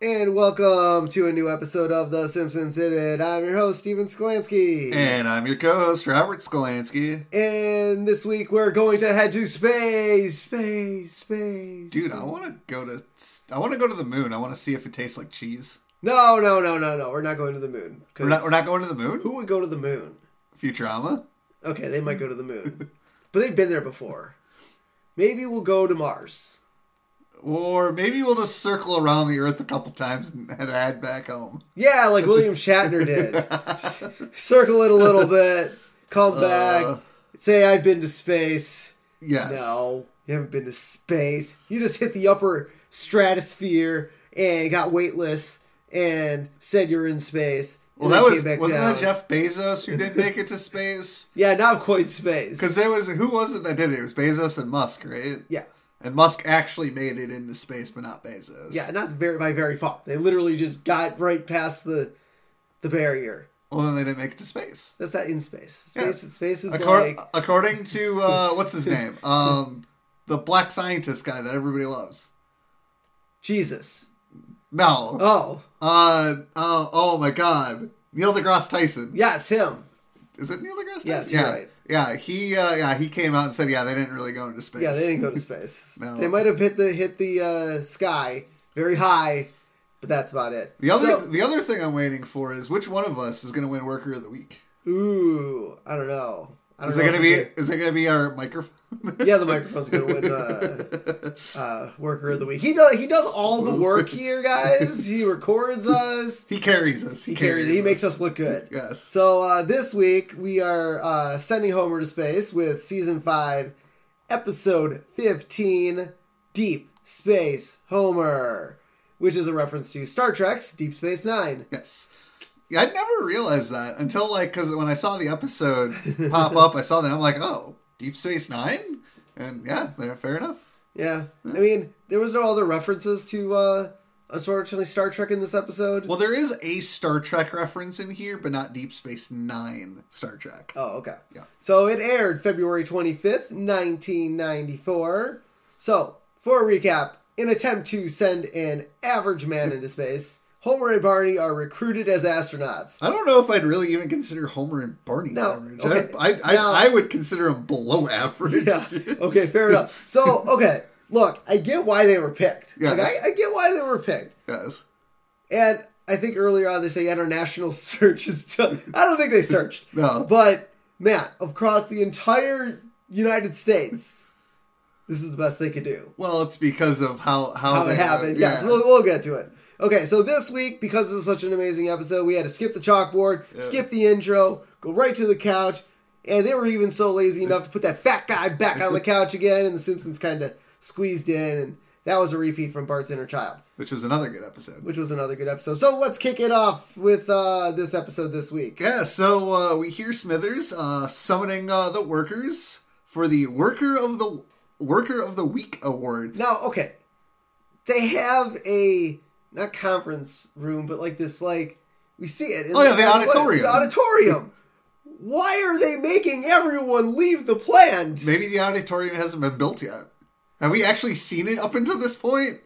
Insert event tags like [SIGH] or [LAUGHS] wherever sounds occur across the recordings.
And welcome to a new episode of The Simpsons Did It. I'm your host, Steven Skolansky. And I'm your co-host, Robert Skolansky. And this week we're going to head to space, space, space. Dude, I want to go to I want to go to the moon. I want to see if it tastes like cheese. No, no, no, no, no. We're not going to the moon. We're not. We're not going to the moon. Who would go to the moon? Futurama. Okay, they might go to the moon, [LAUGHS] but they've been there before. Maybe we'll go to Mars. Or maybe we'll just circle around the Earth a couple times and head back home. Yeah, like William [LAUGHS] Shatner did. Circle it a little [LAUGHS] bit, come back, Uh. say I've been to space. Yes. No, you haven't been to space. You just hit the upper stratosphere and got weightless and said you're in space. Well, that was wasn't down. that Jeff Bezos who didn't make it to space? [LAUGHS] Yeah, not quite space. Because there was who was it that did it? It was Bezos and Musk, right? yeah, And Musk actually made it into space, but not Bezos. yeah, not very by very far. They literally just got right past the the barrier. Well, then they didn't make it to space. That's not in space. Yeah. Space, space is Accor- like according to [LAUGHS] uh, what's his name, um, the black scientist guy that everybody loves. Jesus. No. Oh, Uh, uh, oh my God, Neil deGrasse Tyson. yes, him. Is it Neil deGrasse Tyson? Yes, yeah, right. yeah. He, uh, yeah, he came out and said, yeah, they didn't really go into space. Yeah, they didn't go to [LAUGHS] space. No. They might have hit the hit the uh, sky very high, but that's about it. The other, So- the other thing I'm waiting for is which one of us is going to win Worker of the Week. ooh, I don't know. Is it going to if be? it- Is it to be our microphone? Yeah, the microphone's gonna win uh, [LAUGHS] uh, worker of the week. He does he does all the work here, guys. He records us. he carries us. He, He carries. carries. He makes us look good. Yes. So uh, this week we are uh, sending Homer to space with season five, episode fifteen, Deep Space Homer, which is a reference to Star Trek's Deep Space Nine. Yes. Yeah, I'd never realized that until like because when I saw the episode pop up, I saw that I'm like, oh, Deep Space Nine, and yeah, yeah, fair enough. Yeah, I mean there was no other references to uh, unfortunately Star Trek in this episode. Well, there is a Star Trek reference in here, but not Deep Space Nine Star Trek. Oh, okay. Yeah. So it aired February 25th, 1994. So, for a recap, in attempt to send an average man into space, Homer and Barney are recruited as astronauts. I don't know if I'd really even consider Homer and Barney No, average. okay, I, I, now- I, I would consider them below average. Yeah. Okay, fair enough. [LAUGHS] So, okay, look, I get why they were picked. Like, I, I get why they were picked. yes. And I think earlier on they say international [LAUGHS] search is done. I don't think they searched. [LAUGHS] No. But man, across the entire United States, this is the best they could do. Well, it's because of how how, How they, it happened. yeah. Yes, we'll, we'll get to it. Okay, so this week, because this is such an amazing episode, we had to skip the chalkboard, skip the intro, go right to the couch, and they were even so lazy enough to put that fat guy back on the [LAUGHS] couch again, and the Simpsons kind of squeezed in, and that was a repeat from Bart's Inner Child. which was another good episode. which was another good episode. So let's kick it off with uh, this episode this week. Yeah, so uh, we hear Smithers uh, summoning uh, the workers for the Worker of the Worker of the Week award. Now, okay, they have a not conference room, but like this, like we see it. Oh, yeah, the what- auditorium. The auditorium. Why are they making everyone leave the plant? Maybe the auditorium hasn't been built yet. Have we actually seen it up until this point?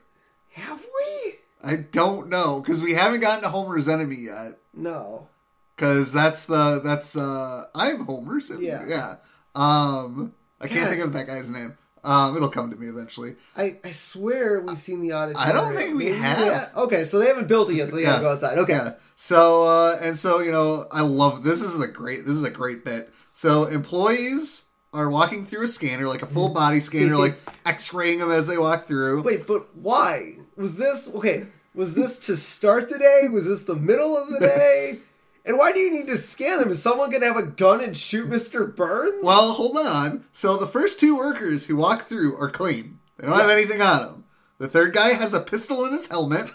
Have we? I don't know because we haven't gotten to Homer's enemy yet. No. Because that's the that's uh I'm Homer Simpson. Yeah. Yeah. Um, I can't God. think of that guy's name. Um, it'll come to me eventually. I, I swear we've seen the auditorium. I don't think we have. Okay, so they haven't built it yet, so they gotta go outside. Okay. Yeah. So uh, and so you know I love this is a great this is a great bit. So employees are walking through a scanner like a full [LAUGHS] body scanner like X-raying them as they walk through. Wait, but why? Was this okay? Was this to start the day? Was this the middle of the day? [LAUGHS] And why do you need to scan them? Is someone gonna have a gun and shoot Mr. Burns? Well, hold on. So the first two workers who walk through are clean. They don't have anything on them. The third guy has a pistol in his helmet.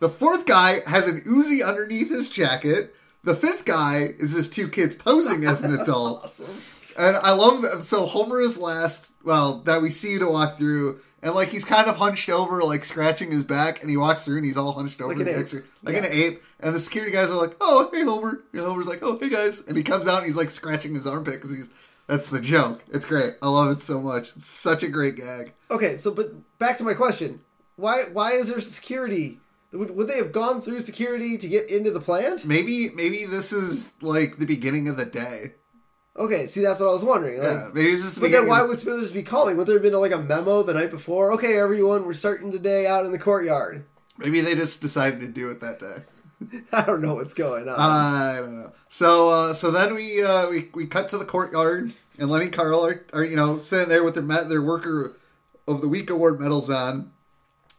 The fourth guy has an Uzi underneath his jacket. The fifth guy is just two kids posing as an [LAUGHS] adult. Awesome. And I love that. So Homer is last, well, that we see to walk through, and like he's kind of hunched over, like scratching his back, and he walks through and he's all hunched over, Like an the ape. extra- like Yeah. an ape. And the security guys are like, "Oh, hey Homer," and Homer's like, "Oh, hey guys," and he comes out and he's like scratching his armpit because he's That's the joke. It's great. I love it so much. It's such a great gag. Okay, so but back to my question: Why why is there security? Would, would they have gone through security to get into the plant? Maybe maybe this is like the beginning of the day. Okay, see that's what I was wondering. Like, Yeah, maybe this is the but then why would Smithers be calling? Would there have been like a memo the night before? Okay, everyone, we're starting the day out in the courtyard. maybe they just decided to do it that day. [LAUGHS] I don't know what's going on. I don't know. So uh, so then we uh, we we cut to the courtyard, and Lenny and Carl are, are you know sitting there with their their worker of the week award medals on,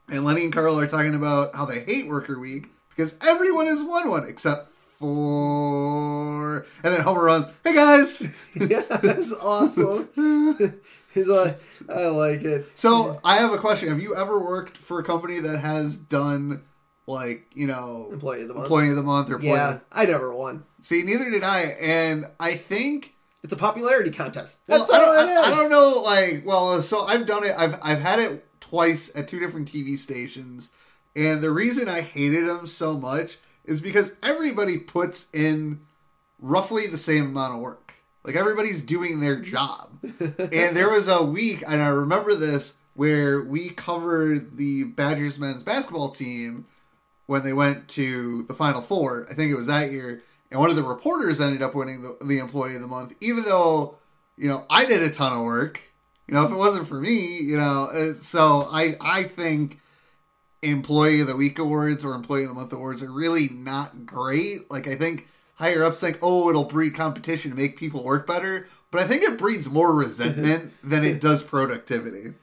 and Lenny and Carl are talking about how they hate Worker Week because everyone has won one except for, and then Homer runs, "Hey guys!" [LAUGHS] yeah, that's awesome. [LAUGHS] He's like, I like it. So I have a question: Have you ever worked for a company that has done like you know Employee of the month. employee of the month or employee Yeah, I never won. See, neither did I, and I think. It's a popularity contest. Well, That's I all don't, it I, I is. don't know. Like, well, so I've done it. I've I've had it twice at two different TV stations, and the reason I hated them so much is because everybody puts in roughly the same amount of work. Like everybody's doing their job, [LAUGHS] and there was a week, and I remember this where we covered the Badgers men's basketball team when they went to the Final Four. I think it was that year, and one of the reporters ended up winning the, the Employee of the Month, even though you know I did a ton of work. You know, if it wasn't for me, you know, uh, so I I think Employee of the Week awards or Employee of the Month awards are really not great. Like I think higher ups think, oh, it'll breed competition to make people work better, but I think it breeds more [LAUGHS] resentment than it does productivity.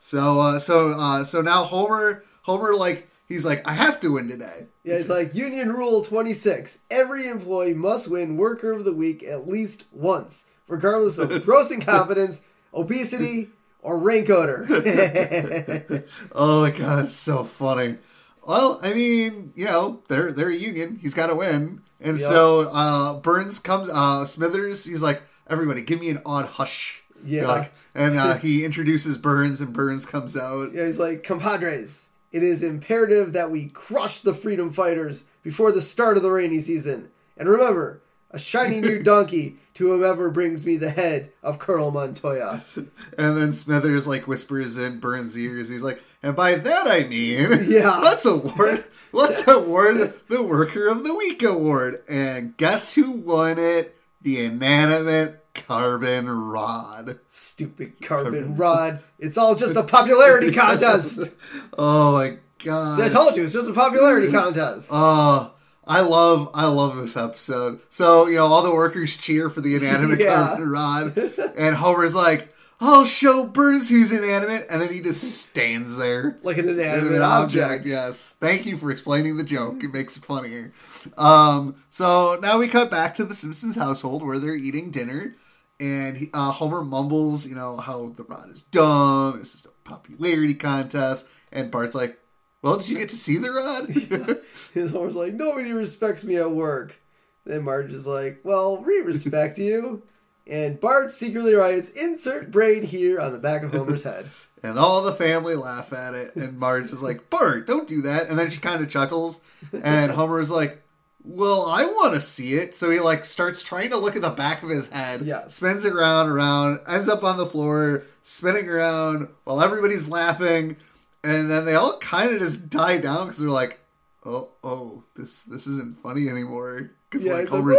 So uh, so uh, so now Homer Homer like he's like I have to win today. Yeah, it's like Union Rule 26. Every employee must win Worker of the Week at least once, regardless of [LAUGHS] gross incompetence, obesity, or rank odor. [LAUGHS] [LAUGHS] Oh my god, it's so funny. Well, I mean, you know, they're they're a union. He's got to win, and Yep. so uh, Burns comes. Uh, Smithers, he's like, everybody, give me an odd hush. Yeah. Like, and uh, he [LAUGHS] introduces Burns, and Burns comes out. yeah, he's like, compadres, it is imperative that we crush the freedom fighters before the start of the rainy season. And remember, a shiny new [LAUGHS] donkey to whomever brings me the head of Colonel Montoya. [LAUGHS] And then Smithers like whispers in Burns' ears. He's like, and by that I mean, Yeah. [LAUGHS] let's award, let's award the Worker of the Week award. And guess who won it? The inanimate carbon rod. Stupid carbon rod. It's all just a popularity contest. Oh my god! I told you, it's just a popularity mm-hmm. contest. Oh, I love I love this episode. So you know, all the workers cheer for the inanimate [LAUGHS] Yeah. rod, and Homer's like, "I'll show Burns who's inanimate," and then he just stands there. Like an inanimate object. Yes. Thank you for explaining the joke. It makes it funnier. Um, so now we cut back to the Simpsons household where they're eating dinner, and he, uh, Homer mumbles, you know, how the rod is dumb. It's just a popularity contest, and Bart's like, "Well, did you get to see the rod?" [LAUGHS] His Homer's like, nobody respects me at work. Then Marge is like, well, we respect you. And Bart secretly writes, insert brain here on the back of Homer's head. [LAUGHS] And all the family laugh at it. And Marge is like, Bart, don't do that. And then she kind of chuckles. And [LAUGHS] Homer's like, well, I want to see it. So he like starts trying to look at the back of his head. Yes. Spins it around, around, ends up on the floor, spinning around while everybody's laughing. And then they all kind of just die down because they're like, oh, oh, this this isn't funny anymore. Because Yeah, like like,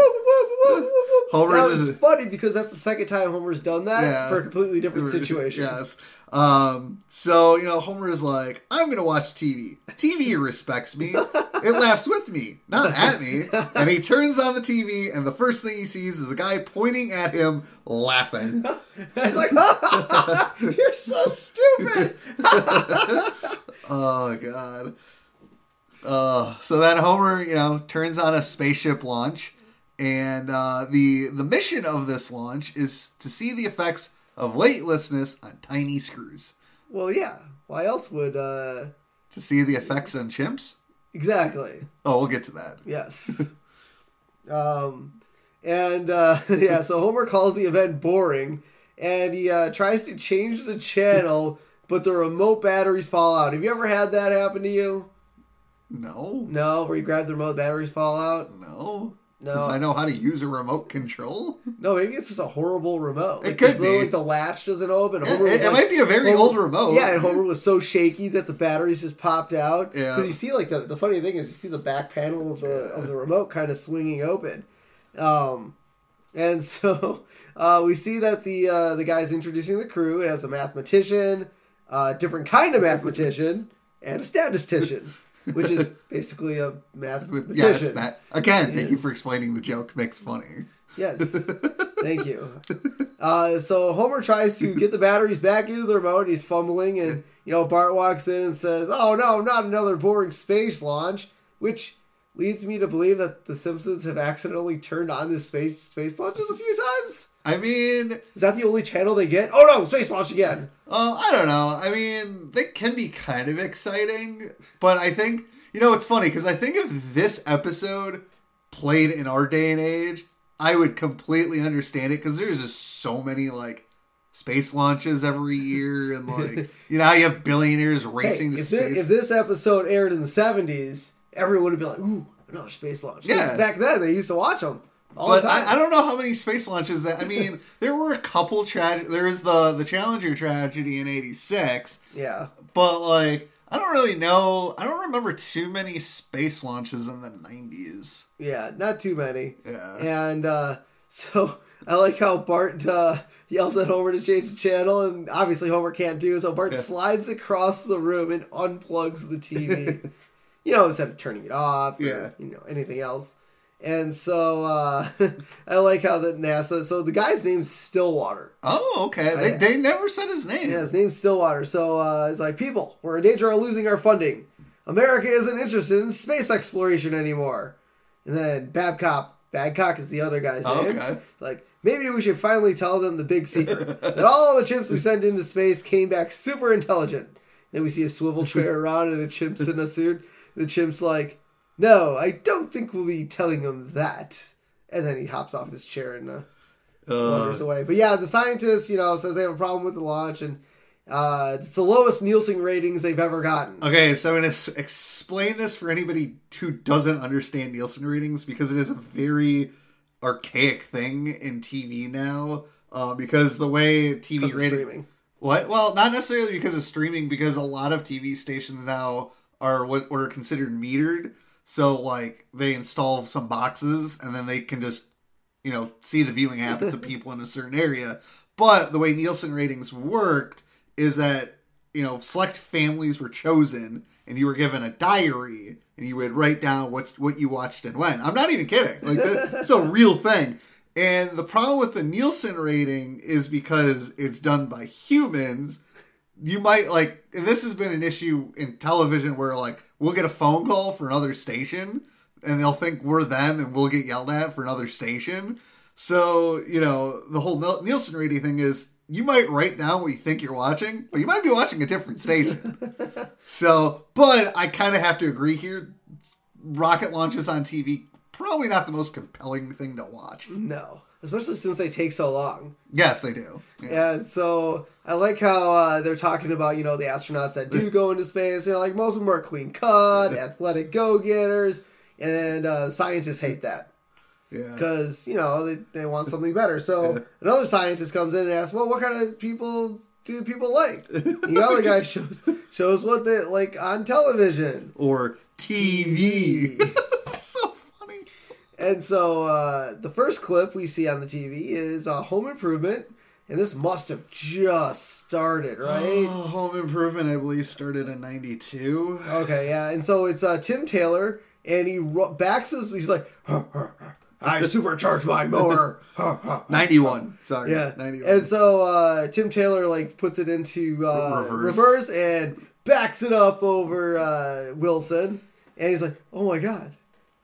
Homer's. Is- it's funny because that's the second time Homer's done that Yeah. for a completely different [LAUGHS] situation. Yes. Um, so, you know, Homer is like, I'm going to watch TV. TV respects me. It laughs with me, not at me. And he turns on the TV, and the first thing he sees is a guy pointing at him, laughing. [LAUGHS] He's like, [LAUGHS] you're so stupid. Oh, God. Uh, so then Homer, you know, turns on a spaceship launch. And uh, the the mission of this launch is to see the effects of weightlessness on tiny screws. well, yeah. Why else would, uh, To see the effects on chimps? exactly. Oh, we'll get to that. Yes. [LAUGHS] um, and uh, [LAUGHS] yeah, so Homer calls the event boring, and he uh, tries to change the channel, but the remote batteries fall out. Have you ever had that happen to you? No, No, where you grab the remote batteries fall out. no. Because No, I know how to use a remote control. no, maybe it's just a horrible remote. It could be. Like the latch doesn't open. It, it like- might be a very Homer- old remote. Yeah, and Homer was so shaky that the batteries just popped out. Yeah. Because you see, like the, the funny thing is, you see the back panel of the of the remote kind of swinging open, um, and [LAUGHS] so uh, we see that the uh, the guy's introducing the crew. It has a mathematician, a different kind of mathematician, and a statistician, which is basically a math mathematician. Yes, that again. Thank you for explaining the joke. Makes funny. Yes. [LAUGHS] Thank you. Uh, so Homer tries to get the batteries back into the remote. He's fumbling, and you know Bart walks in and says, "Oh no, not another boring space launch," which leads me to believe that the Simpsons have accidentally turned on this space space launches a few times. I mean, Is that the only channel they get? Oh no, space launch again! Uh, I don't know. I mean, they can be kind of exciting, but I think you know it's funny because I think if this episode played in our day and age, I would completely understand it because there's just so many like space launches every year, and like [LAUGHS] you know how you have billionaires Hey, racing to if, this, space. if this episode aired in the '70s, everyone would be like, "Ooh, another space launch." Yeah. Back then, they used to watch them all but the time. I, I don't know how many space launches that. I mean, [LAUGHS] there were a couple tragedy. There was the the Challenger tragedy in '86. yeah. But like, I don't really know. I don't remember too many space launches in the '90s. Yeah, not too many. Yeah. And uh, [LAUGHS] so I like how Bart uh, yells at Homer to change the channel, and obviously Homer can't do. So Bart Yeah. slides across the room and unplugs the TV. [LAUGHS] you know, instead of turning it off, or, Yeah. you know, anything else. And so uh, [LAUGHS] I like how that NASA. So the guy's name's Stillwater. Oh, okay. They, I- they never said his name. Yeah, his name's Stillwater. So uh, it's like, people, we're in danger of losing our funding. America isn't interested in space exploration anymore. And then Babcock, Babcock is the other guy's Oh, name. okay. Like, maybe we should finally tell them the big secret [LAUGHS] that all the chimps we sent into space came back super intelligent. Then we see a swivel chair [LAUGHS] around and a chimp's in a suit. The chimp's like, no, I don't think we'll be telling him that. And then he hops off his chair and uh, wanders Uh, away. But yeah, the scientist, you know, says they have a problem with the launch, and uh, it's the lowest Nielsen ratings they've ever gotten. okay, so I'm going to s- explain this for anybody who doesn't understand Nielsen ratings because it is a very archaic thing in TV now. Uh, because the way TV rating, streaming. What? Well, not necessarily because of streaming, because a lot of TV stations now are what are considered metered. So, like, they install some boxes and then they can just, you know, see the viewing habits of [LAUGHS] people in a certain area. But the way Nielsen ratings worked is that, you know, select families were chosen and you were given a diary and you would write down what what you watched and when. I'm not even kidding. Like, that, it's a [LAUGHS] real thing. And the problem with the Nielsen rating is because it's done by humans. You might like, and this has been an issue in television where like we'll get a phone call for another station and they'll think we're them and we'll get yelled at for another station. So, you know, the whole Nielsen rating thing is you might write down what you think you're watching, but you might be watching a different station. [LAUGHS] so, but I kind of have to agree here. Rocket launches on TV, probably not the most compelling thing to watch. No, especially since they take so long. Yes, they do. Yeah. And so I like how uh, they're talking about you know the astronauts that do go into space. You know, like most of them are clean cut, athletic go getters, and uh, scientists hate that. Yeah. because you know they, they want something better. So [LAUGHS] another scientist comes in and asks, "Well, what kind of people do people like?" the other guy [LAUGHS] shows shows what they like on television, Or TV. [LAUGHS] so. And so uh, the first clip we see on the TV is uh, Home Improvement, and this must have just started, right? Oh, Home Improvement, I believe, started in 92. okay, yeah, and so it's uh, Tim Taylor, and he ro- backs us. He's like, "I [LAUGHS] supercharged my mower." [LAUGHS] 91. Sorry. Yeah, 91. and so uh, Tim Taylor like puts it into uh, Reverse. reverse. and backs it up over uh, Wilson, and he's like, "Oh my god,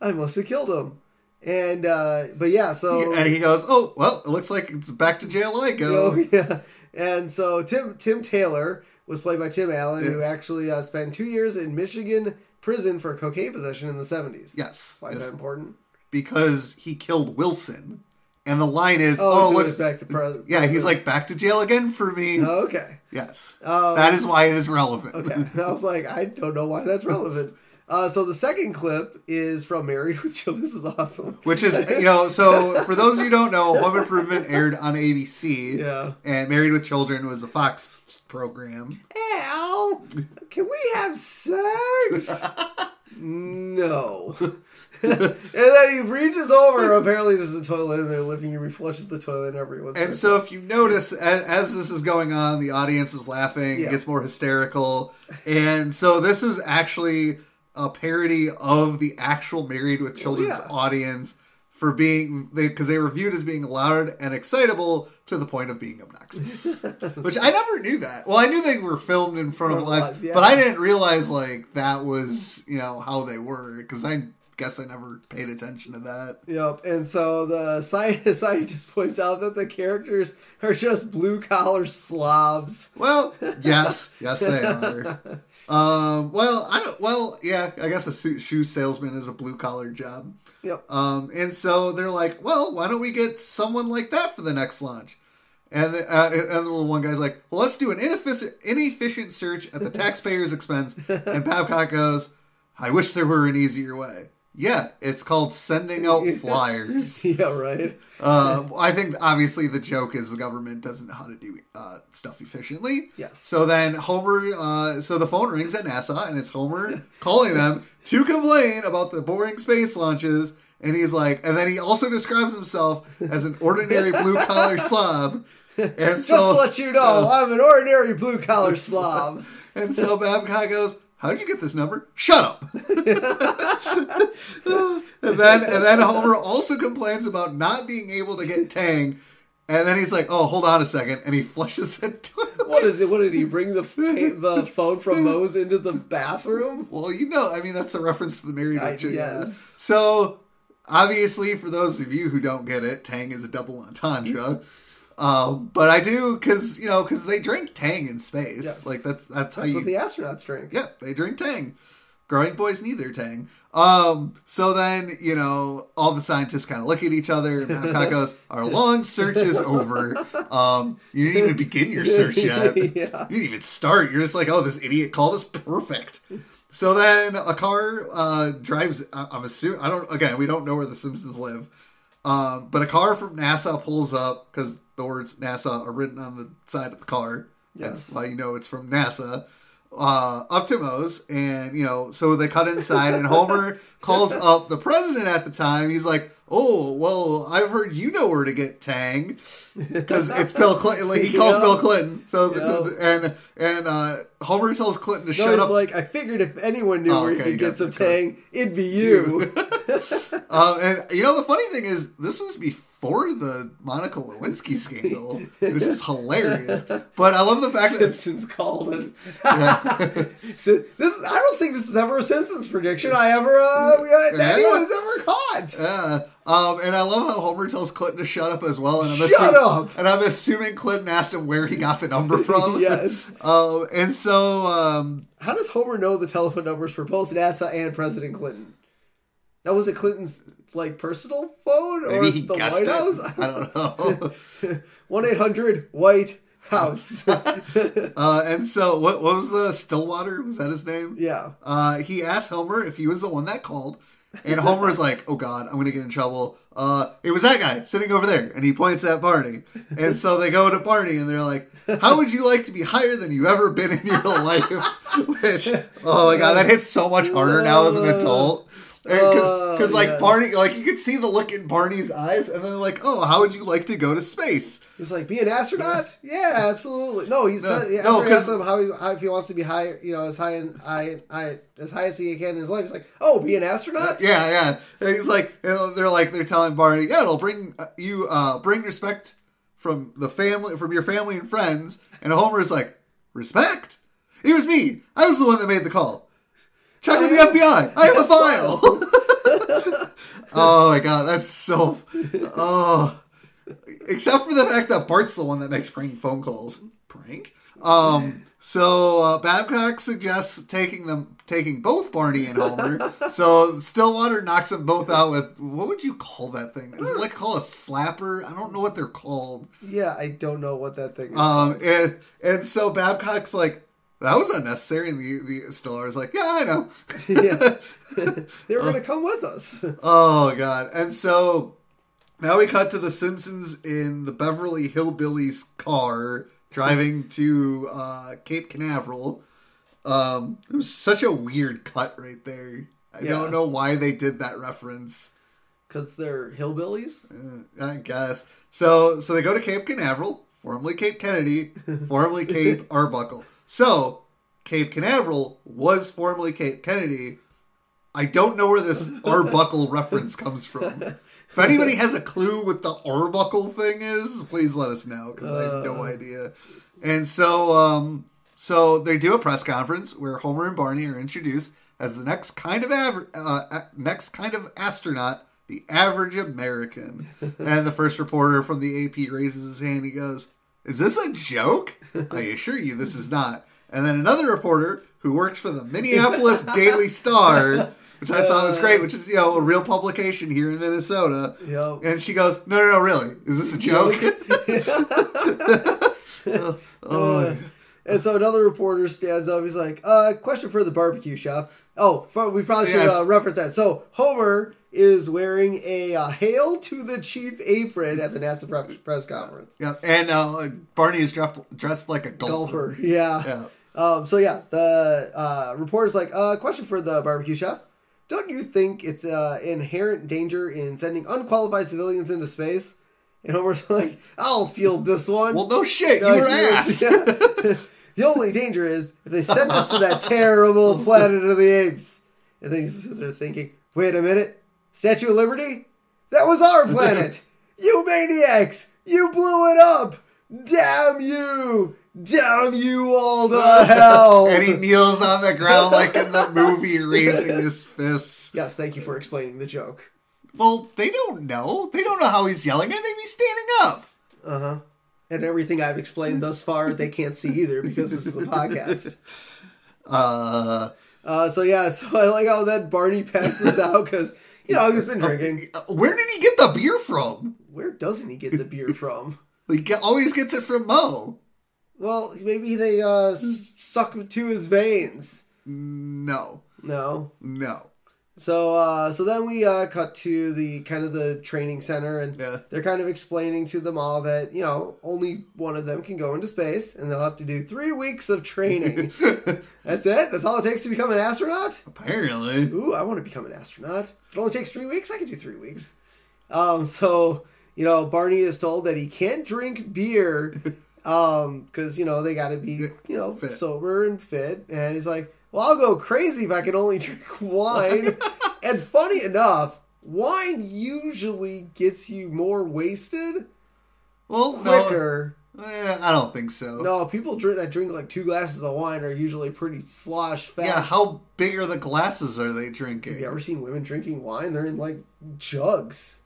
I must have killed him." And uh, but yeah, so and he goes, oh, well, it looks like it's back to jail I go. [LAUGHS] oh yeah, and so Tim Tim Taylor was played by Tim Allen, who actually uh, spent two years in Michigan prison for cocaine possession in the seventies. Yes. why is that important? Because he killed Wilson. And the line is, Oh, oh, so looks back to pre- Yeah, he's like, back to jail again for me. Oh, okay. Yes. Um, that is why it is relevant. Okay. I was like, I don't know why that's relevant. [LAUGHS] Uh, so the second clip is from Married with Children. [LAUGHS] This is awesome. Which is, you know, so for those of you who don't know, Home Improvement aired on ABC. Yeah. And Married with Children was a Fox program. Al, can we have sex? [LAUGHS] no. [LAUGHS] and then he reaches over. Apparently, there's a toilet in there. Living room. He flushes the toilet, and everyone's. And so, if you notice, as, as this is going on, the audience is laughing. Yeah. It gets more hysterical. And so, this was actually a parody of the actual Married with oh, Children's yeah. audience for being they because they were viewed as being loud and excitable to the point of being obnoxious. [LAUGHS] Which I never knew that. Well, I knew they were filmed in front of lives, live, yeah. but I didn't realize like that was you know how they were because I guess I never paid attention to that. Yep. And so the sci- [LAUGHS] scientist points out that the characters are just blue collar slobs. Well, [LAUGHS] yes, yes they are. Um, well, I don't. Well, yeah, I guess a su- shoe salesman is a blue collar job. Yep. Um, and so they're like, well, why don't we get someone like that for the next launch? And the, uh, and the one guy's like, well, let's do an inefficient, inefficient search at the [LAUGHS] taxpayer's expense. And Babcock goes, I wish there were an easier way. Yeah, it's called sending out [LAUGHS] flyers. [LAUGHS] Yeah. Right. Uh, I think obviously the joke is the government doesn't know how to do uh, stuff efficiently. Yes. So then Homer, uh, so the phone rings at NASA and it's Homer [LAUGHS] calling them to complain about the boring space launches. And he's like, and then he also describes himself as an ordinary blue collar slob. And Just so, to let you know, I'm an ordinary blue collar slob. and so Babcock goes, "How'd you get this number? Shut up." [LAUGHS] and then and then Homer also complains about not being able to get Tang. And then he's like, "Oh, hold on a second. and he flushes it. toilet. What is it? What did he bring the the phone from [LAUGHS] Moe's into the bathroom? Well, you know, I mean, that's a reference to the married I- yes. So, obviously, for those of you who don't get it, Tang is a double entendre. Um, but I do because you know because they drink Tang in space. Yes. Like that's that's how That's you what the astronauts drink. Yeah, they drink Tang. Growing boys need their Tang. Um, so then, you know, all the scientists kind of look at each other, and Babcock [LAUGHS] goes, Our long search is over. Um, you didn't even begin your search [LAUGHS] yet. Yeah. You didn't even start. You're just like, Oh, this idiot called us perfect. So then a car uh, drives, I- I'm assuming, I don't, again, we don't know where the Simpsons live. Um, but a car from NASA pulls up because the words NASA are written on the side of the car. That's Yes. why you know it's from NASA. Uh, up to Moe's, and you know, so they cut inside, and Homer [LAUGHS] calls up the president at the time. He's like, "Oh, well, I've heard you know where to get Tang, because it's Bill Clinton. Like, he calls [LAUGHS] Yeah. Bill Clinton. So, the, Yeah. the- and and uh, Homer tells Clinton to No, shut up. like I figured if anyone knew Oh, where you okay, could get some tang, it'd be you. Um, [LAUGHS] and you know, the funny thing is, this was before the Monica Lewinsky [LAUGHS] scandal, which is hilarious. But I love the fact that Simpsons called it. [LAUGHS] So this, I don't think this is ever a Simpsons prediction I ever uh, uh, Yeah. anyone's ever caught. Yeah. Um, and I love how Homer tells Clinton to shut up as well. And I'm Shut assuming, up! And I'm assuming Clinton asked him where he got the number [LAUGHS] from. yes. Um, and so, um, How does Homer know the telephone numbers for both NASA and President Clinton? Now was it Clinton's like personal phone or maybe he the White it. House? I don't know. [LAUGHS] One eight hundred White House. [LAUGHS] uh, and so, what, what was the Stillwater? Was that his name? yeah. Uh, he asked Homer if he was the one that called. And Homer's [LAUGHS] like, oh God, I'm going to get in trouble. Uh, it was that guy sitting over there. And he points at Barney. And so they go to Barney and they're like, how would you like to be higher than you've ever been in your life? Which, oh my God, that hits so much harder now as an adult. Because, Oh, like, yes. Barney, like, you could see the look in Barney's eyes. And then, like, oh, how would you like to go to space? He's like, be an astronaut? [LAUGHS] Yeah, absolutely. No, he's No, no, no, him how, he, how if he wants to be high, you know, as high and high, high as high as he can in his life. He's like, oh, be an astronaut? Yeah, yeah. And he's like, and they're like, they're telling Barney, yeah, it'll bring uh, you, uh, bring respect from the family, from your family and friends. And Homer's like, respect? It was me. I was the one that made the call. Check with the FBI. I have a file. [LAUGHS] oh my god, that's so. Oh, except for the fact that Bart's the one that makes prank phone calls. Prank. Um. So uh, Babcock suggests taking them, taking both Barney and Homer. [LAUGHS] so Stillwater knocks them both out with what would you call that thing? Is it like called a slapper? I don't know what they're called. Yeah, I don't know what that thing is. Um, and and so Babcock's like, that was unnecessary. And the the Stellar is like, yeah, I know. [LAUGHS] yeah. [LAUGHS] they were going to come with us. [LAUGHS] Oh god! And so now we cut to the Simpsons in the Beverly Hillbillies car driving to uh, Cape Canaveral. Um, it was such a weird cut right there. I Yeah. don't know why they did that reference. Because they're hillbillies? Uh, I guess so. So they go to Cape Canaveral, formerly Cape Kennedy, formerly Cape Arbuckle. So Cape Canaveral was formerly Cape Kennedy. I don't know where this [LAUGHS] Arbuckle reference comes from. If anybody has a clue what the Arbuckle thing is, please let us know because I have no idea. And so, um, so they do a press conference where Homer and Barney are introduced as the next kind of aver- uh, next kind of astronaut, the average American. [LAUGHS] and the first reporter from the AP raises his hand. He goes, "Is this a joke? I assure you, this is not." And then another reporter who works for the Minneapolis [LAUGHS] Daily Star, which I thought was great, which is you know a real publication here in Minnesota. Yep. And she goes, "No, no, no, really? Is this a joke?" [LAUGHS] [LAUGHS] oh, And so another reporter stands up. He's like, uh, question for the barbecue chef. Oh, we probably should Yes. uh, reference that. So Homer is wearing a uh, Hail to the Chief apron at the NASA press, press conference. yeah. And uh, Barney is dressed dressed like a golfer. Golfer. Yeah. Yeah. Um, so yeah, the uh, reporter's like, uh, question for the barbecue chef. Don't you think it's uh, inherent danger in sending unqualified civilians into space? And Homer's [LAUGHS] like, I'll field this one. Well, no shit. You Like, were [LAUGHS] asked. yeah. [LAUGHS] the only danger is if they send us to that terrible [LAUGHS] planet of the apes. And then there thinking, wait a minute, Statue of Liberty? That was our planet! [LAUGHS] you maniacs! You blew it up! Damn you! Damn you all to hell! [LAUGHS] and he kneels on the ground like in the movie, raising his fists. yes, thank you for explaining the joke. Well, they don't know. They don't know how he's yelling at me. He's standing up. Uh huh. And everything I've explained thus far, they can't see either because this is a podcast. [LAUGHS] Uh, Uh, so yeah, so I like how that Barney passes [LAUGHS] out because you know he's been drinking. where did he get the beer from? Where doesn't he get the beer from? [LAUGHS] He get, always gets it from Moe. Well, maybe they uh, suck to his veins. No, No. no. So uh, so then we uh, cut to the kind of the training center, and Yeah. they're kind of explaining to them all that you know only one of them can go into space, and they'll have to do three weeks of training. [LAUGHS] That's it. That's all it takes to become an astronaut. Apparently. Ooh, I want to become an astronaut. It only takes three weeks. I can do three weeks. Um, so you know, Barney is told that he can't drink beer, [LAUGHS] um, because you know they got to be you know Fit. sober and fit. And he's like, "Well, I'll go crazy if I can only [LAUGHS] drink wine." and funny enough, wine usually gets you more wasted Well, no. quicker. Eh, I don't think so. No, people drink that drink like two glasses of wine are usually pretty slosh fast. Yeah, how big are the glasses are they drinking? Have you ever seen women drinking wine? They're in like jugs.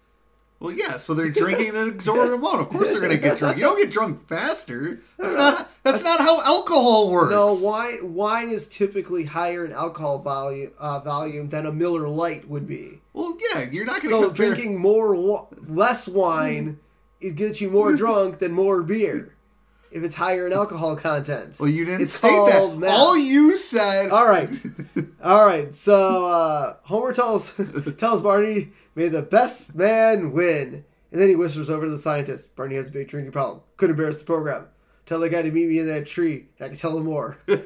Well, yeah, so they're drinking an exorbitant amount. Of course, they're going to get drunk. You don't get drunk faster. That's not. That's not how alcohol works. No, wine wine is typically higher in alcohol volume uh, volume than a Miller Lite would be. Well, yeah, you're not going to So compare. drinking more less wine it gets you more [LAUGHS] drunk than more beer if it's higher in alcohol content. Well, you didn't It's say that. math. All you said. All right, [LAUGHS] all right. So uh, Homer tells [LAUGHS] tells Barney, "May the best man win." And then he whispers over to the scientist. Barney has a big drinking problem. Could embarrass the program. Tell the guy to meet me in that tree. I can tell him more. [LAUGHS]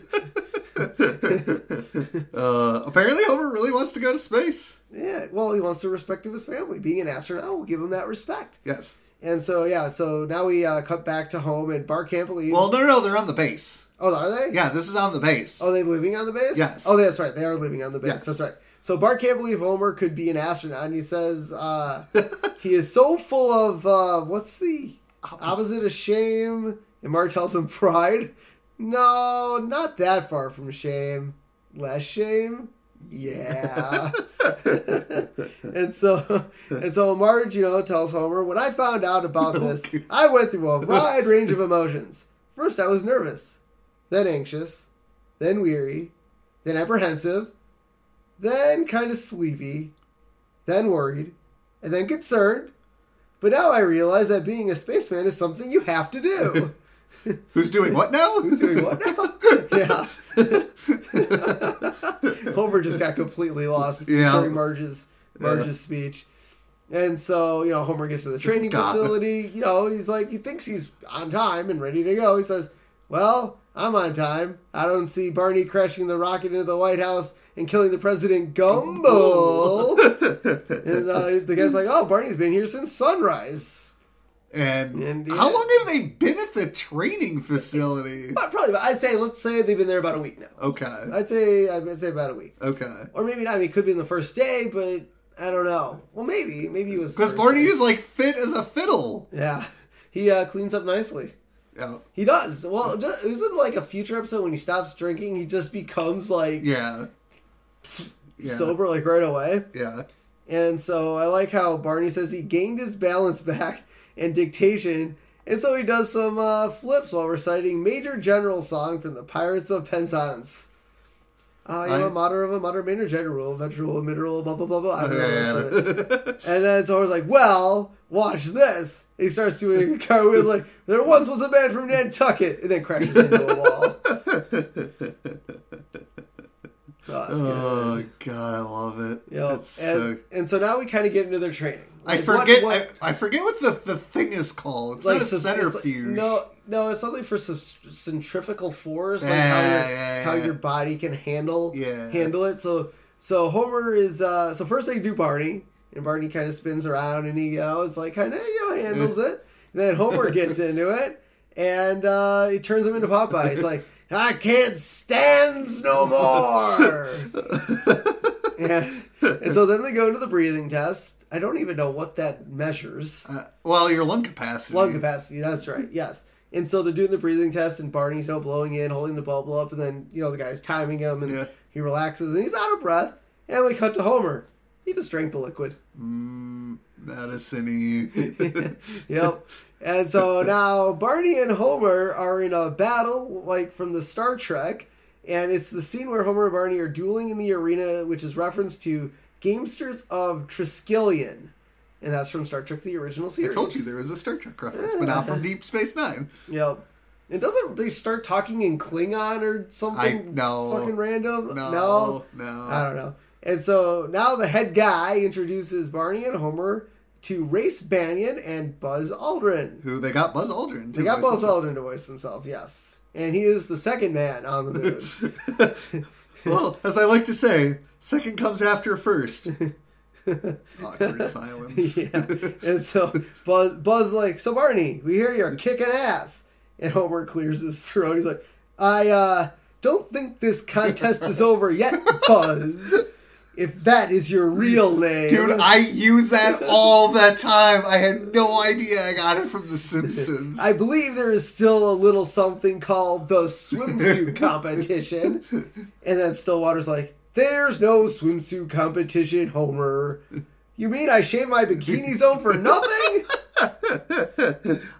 Uh, apparently, Homer really wants to go to space. yeah, well, he wants the respect of his family. Being an astronaut will give him that respect. Yes. And so, yeah, so now we uh, cut back to home, and Bart can't believe. Well, no, no, they're on the base. oh, are they? Yeah, this is on the base. Oh, they living on the base? Yes. Oh, that's right. They are living on the base. Yes. That's right. So Bart can't believe Homer could be an astronaut, and he says uh, [LAUGHS] he is so full of uh, what's the opposite of shame? And Bart tells him pride. No, not that far from shame. Less shame. Yeah. [LAUGHS] and so and so Marge, you know, tells Homer, when I found out about [LAUGHS] oh, this, I went through a wide range of emotions. First I was nervous, then anxious, then weary, then apprehensive, then kind of sleepy, then worried, and then concerned. But now I realize that being a spaceman is something you have to do. [LAUGHS] [LAUGHS] Who's doing what now? Who's doing what now? [LAUGHS] yeah. [LAUGHS] Homer just got completely lost yeah. during Marge's Marge's yeah. speech. And so, you know, Homer gets to the training God. facility, you know, he's like he thinks he's on time and ready to go. He says, Well, I'm on time. I don't see Barney crashing the rocket into the White House and killing the president Gumbo. and uh, the guy's like, Oh, Barney's been here since sunrise. And, And, how long have they been at the training facility? [LAUGHS] But probably, I'd say, let's say they've been there about a week now. Okay. I'd say, I'd say about a week. Okay. Or maybe not. I mean, it could be in the first day, but I don't know. Well, maybe. Maybe it was. Because Barney day. is like fit as a fiddle. Yeah. He uh, cleans up nicely. Yeah. He does. Well, just, isn't like a future episode when he stops drinking, he just becomes like Yeah. Yeah. sober like right away. Yeah. And so I like how Barney says he gained his balance back and dictation. And so he does some uh, flips while reciting Major General song from the Pirates of Penzance. Uh, you I- know, of a mater major general, veteral, mineral, blah, blah, blah, blah. I don't know the rest of it. Yeah. [LAUGHS] And then so I was like, well, watch this. He starts doing a cartwheel like, there once was a man from Nantucket, and then crashes into a wall. [LAUGHS] Oh, that's good. oh god, I love it. It's and, so. and so now we kind of get into their training. I Like, what- forget. what- I, I forget what the, the thing is called. It's not a centrifuge. like- no, no, it's something for centrifugal force, like Yeah, how, your, yeah, how yeah. your body can handle Yeah. handle it. So so Homer is uh so first they do Barney, and Barney kind of spins around, and he you know is like kind of you know handles it. And then Homer gets into it, and uh, he turns him into Popeye. He's like, I can't stands no more. [LAUGHS] and, and so then they go into the breathing test. I don't even know what that measures. Uh, well, your lung capacity. Lung capacity, that's right, yes. And so they're doing the breathing test, and Barney's you know, blowing in, holding the bubble up, and then, you know, the guy's timing him, and Yeah. he relaxes, and he's out of breath. And we cut to Homer. He just drank the liquid. Medicine [LAUGHS] Yep. and so now Barney and Homer are in a battle, like from the Star Trek, and it's the scene where Homer and Barney are dueling in the arena, which is reference to Gamesters of Triskelion. And that's from Star Trek, the original series. I told you there was a Star Trek reference, but not from Deep Space Nine. Yep. And doesn't they start talking in Klingon or something I- no. fucking random? No, no. I don't know. And so now the head guy introduces Barney and Homer to Race Banyon and Buzz Aldrin. Who they got Buzz Aldrin. to They got Buzz himself. Aldrin to voice himself, yes. And he is the second man on the moon. [LAUGHS] Well, as I like to say, second comes after first. [LAUGHS] Awkward silence. [LAUGHS] yeah. And so Buzz, Buzz like, so Barney, we hear you're kicking ass. And Homer clears his throat. He's like, I uh, don't think this contest is over yet, Buzz. If that is your real name. Dude, I use that [LAUGHS] all the time. I had no idea I got it from The Simpsons. I believe there is still a little something called the swimsuit [LAUGHS] competition. And then Stillwater's like, There's no swimsuit competition, Homer. You mean I shaved my bikini zone for nothing? [LAUGHS]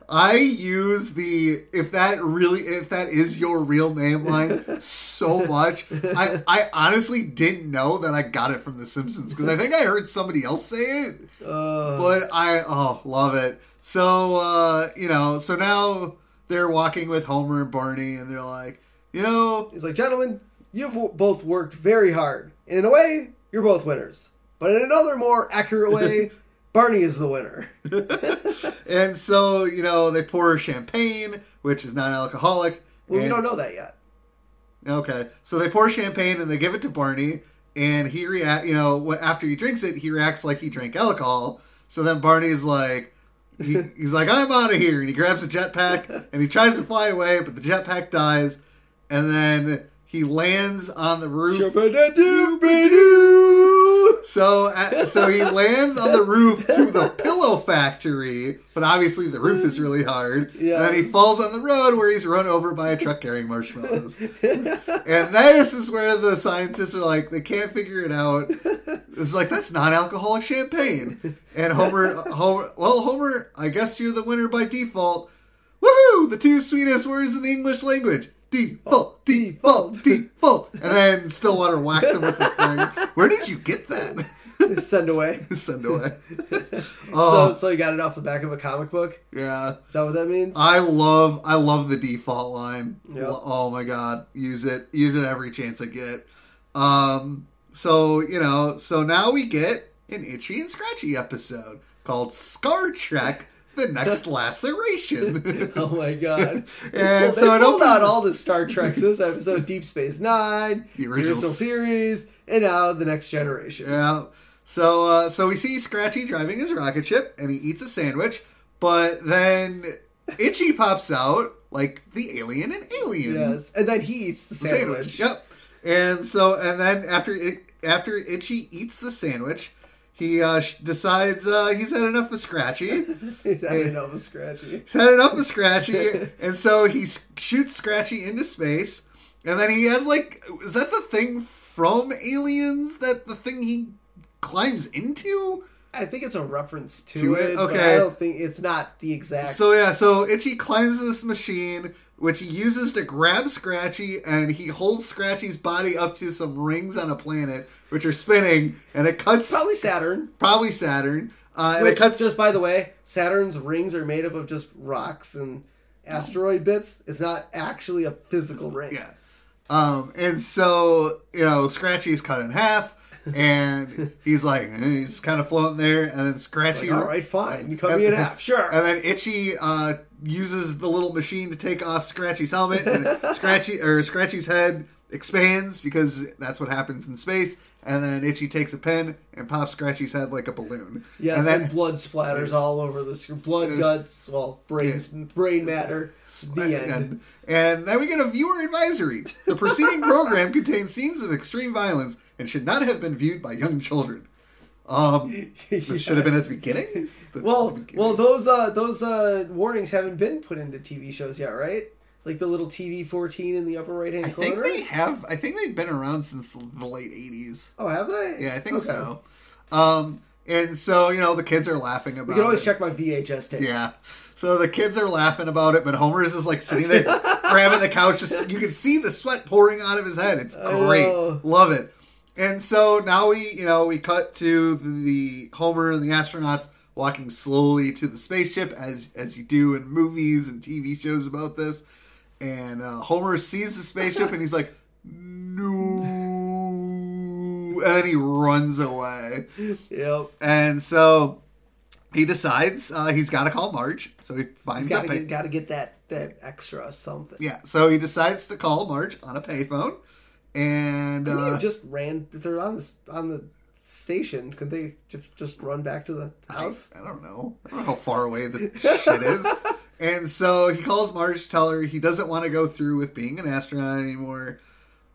I use the if that really if that is your real name line so much. I I honestly didn't know that I got it from The Simpsons because I think I heard somebody else say it. Uh, But I oh love it. So uh, you know, so now they're walking with Homer and Barney, and they're like, you know, he's like, Gentlemen, you've w- both worked very hard. And in a way, you're both winners. But in another more accurate way, [LAUGHS] Barney is the winner. [LAUGHS] and so you know they pour champagne, which is non-alcoholic. Well, we don't know that yet. Okay, so they pour champagne and they give it to Barney, and he react. You know, after he drinks it, he reacts like he drank alcohol. So then Barney's like, he, [LAUGHS] he's like, "I'm out of here," and he grabs a jetpack and he tries to fly away, but the jetpack dies, and then he lands on the roof. So, uh, so he lands on the roof to the pillow factory, but obviously the roof is really hard. Yes. And then he falls on the road where he's run over by a truck carrying marshmallows. and this is where the scientists are like, they can't figure it out. It's like that's non-alcoholic champagne. And Homer, Homer, well, Homer, I guess you're the winner by default. Woohoo! The two sweetest words in the English language. Default, default, [LAUGHS] default. And then Stillwater whacks him with the thing. Where did you get that? [LAUGHS] Send away. [LAUGHS] Send away. So, Oh, so you got it off the back of a comic book? yeah. Is that what that means? I love I love the default line. Yep. Oh my god, use it use it every chance I get. Um so you know, so now we get an itchy and scratchy episode called Scar Trek: The Next [LAUGHS] Laceration. [LAUGHS] Oh my god! [LAUGHS] And Well, so it opens- out all the Star Treks this episode: Deep Space Nine, The the original series, and now the Next Generation. Yeah. So uh, so we see Scratchy driving his rocket ship and he eats a sandwich, but then Itchy pops out like the alien in Alien. Yes, and then he eats the The sandwich. Yep. And so and then after it, after Itchy eats the sandwich, he uh, decides uh, he's had enough of Scratchy. [LAUGHS] He's had enough Nova Scratchy. He's had enough of Scratchy, [LAUGHS] and so he shoots Scratchy into space, and then he has like, is that the thing from Aliens? That the thing he climbs into? I think it's a reference to, To it? Okay. I don't think it's not the exact. So yeah, so Itchy climbs this machine, which he uses to grab Scratchy, and he holds Scratchy's body up to some rings on a planet, which are spinning, and it cuts Probably Saturn. probably Saturn, uh, and Which, it cuts just by the way, Saturn's rings are made up of just rocks and asteroid bits. It's not actually a physical ring. Yeah. Um, and so, you know, Scratchy is cut in half, and [LAUGHS] he's like, eh, he's kind of floating there, and then Scratchy. like, all right, fine. You cut me in [LAUGHS] half. Sure. And then Itchy uh, uses the little machine to take off Scratchy's helmet, and [LAUGHS] Scratchy or Scratchy's head expands because that's what happens in space. And then Itchy takes a pen and pops Scratchy's head like a balloon. Yeah, and and, then blood splatters all over the screen. Blood, guts, well, brains, brain matter. The end. And, and then we get a viewer advisory. The preceding [LAUGHS] program contains scenes of extreme violence and should not have been viewed by young children. Um, [LAUGHS] this should have been at the beginning. The- Well, the beginning. well, those uh, those uh, warnings haven't been put into TV shows yet, right? Like the little TV fourteen in the upper right hand corner. I think they have. I think they've been around since the, late '80s. Oh, have they? Yeah, I think Okay. so. Um, and so you know the kids are laughing about. You can always it. check my VHS tapes. Yeah. So the kids are laughing about it, but Homer is just like [LAUGHS] sitting there grabbing the couch. Just you can see the sweat pouring out of his head. It's great, love it. And so now we, you know, we cut to the Homer and the astronauts walking slowly to the spaceship, as as you do in movies and TV shows about this. And uh, Homer sees the spaceship and he's like, "No," and then he runs away. Yep. And so he decides uh, he's got to call Marge. So he finds Got a pay- got to get that that extra something. yeah. So he decides to call Marge on a payphone, and uh, just ran if they're on the on the station. Could they just just run back to the house? I don't know. I don't know how far away the shit is. [LAUGHS] And so he calls Marge to tell her he doesn't want to go through with being an astronaut anymore.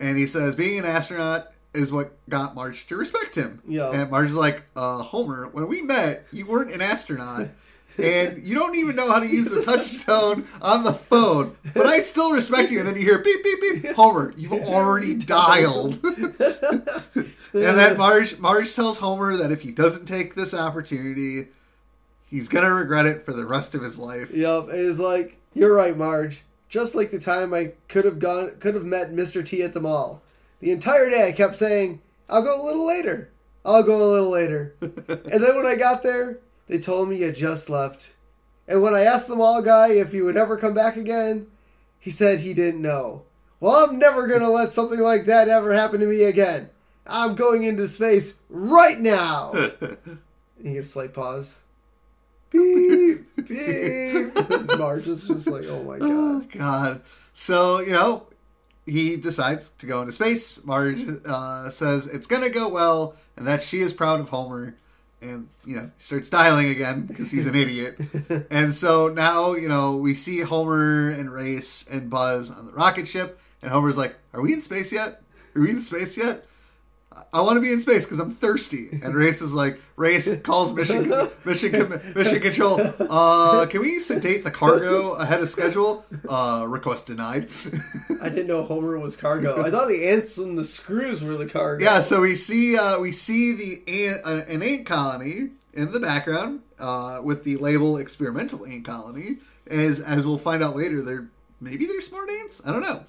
And he says being an astronaut is what got Marge to respect him. Yeah. And Marge is like, uh, Homer, when we met, you weren't an astronaut. [LAUGHS] And you don't even know how to use the [LAUGHS] touch tone on the phone, but I still respect you. And then you hear beep beep beep. Homer, you've already [LAUGHS] dialed. [LAUGHS] and then Marge Marge tells Homer that if he doesn't take this opportunity, he's gonna regret it for the rest of his life. Yep. It is like you're right, Marge. Just like the time I could have gone, could have met Mr. T at the mall. The entire day I kept saying, "I'll go a little later. I'll go a little later." and then when I got there, they told me you just left. And when I asked the mall guy if he would ever come back again, he said he didn't know. Well, I'm never gonna let something like that ever happen to me again. I'm going into space right now. [LAUGHS] he gets a slight pause. Beep, beep. [LAUGHS] Marge is just like, oh my Oh god. God! So you know, he decides to go into space. Marge uh, says it's gonna go well, and that she is proud of Homer. And you know, he starts dialing again because he's an idiot. [LAUGHS] and so now you know we see Homer and Race and Buzz on the rocket ship, and Homer's like, "Are we in space yet? Are we in space yet?" I want to be in space because I'm thirsty. And Race is like, Race calls mission [LAUGHS] mission mission control. Uh, can we sedate the cargo ahead of schedule? Uh, request denied. I didn't know Homer was cargo. I thought the ants and the screws were the cargo. yeah, so we see uh, we see the ant, uh, an ant colony in the background uh, with the label experimental ant colony. As as we'll find out later, they're maybe they're smart ants. I don't know.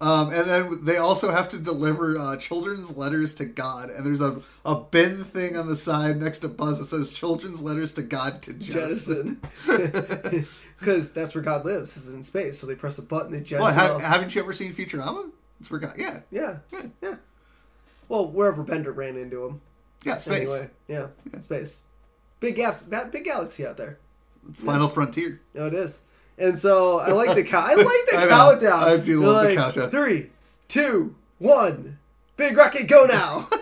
Um, and then they also have to deliver uh, children's letters to God. And there's a, a bin thing on the side next to Buzz that says "Children's letters to God to jettison." Because [LAUGHS] that's where God lives, is in space. So they press a button, they jettison. Well, ha- haven't you ever seen Futurama? It's where God. Yeah, yeah, yeah. yeah. Well, wherever Bender ran into him. Yeah, space. Anyway, yeah, space. Big gas, big galaxy out there. It's Final Frontier. No, it is. And so I like the cow. I like the [LAUGHS] I know. countdown. I do love the countdown. Three, two, one. Big rocket, go now. [LAUGHS]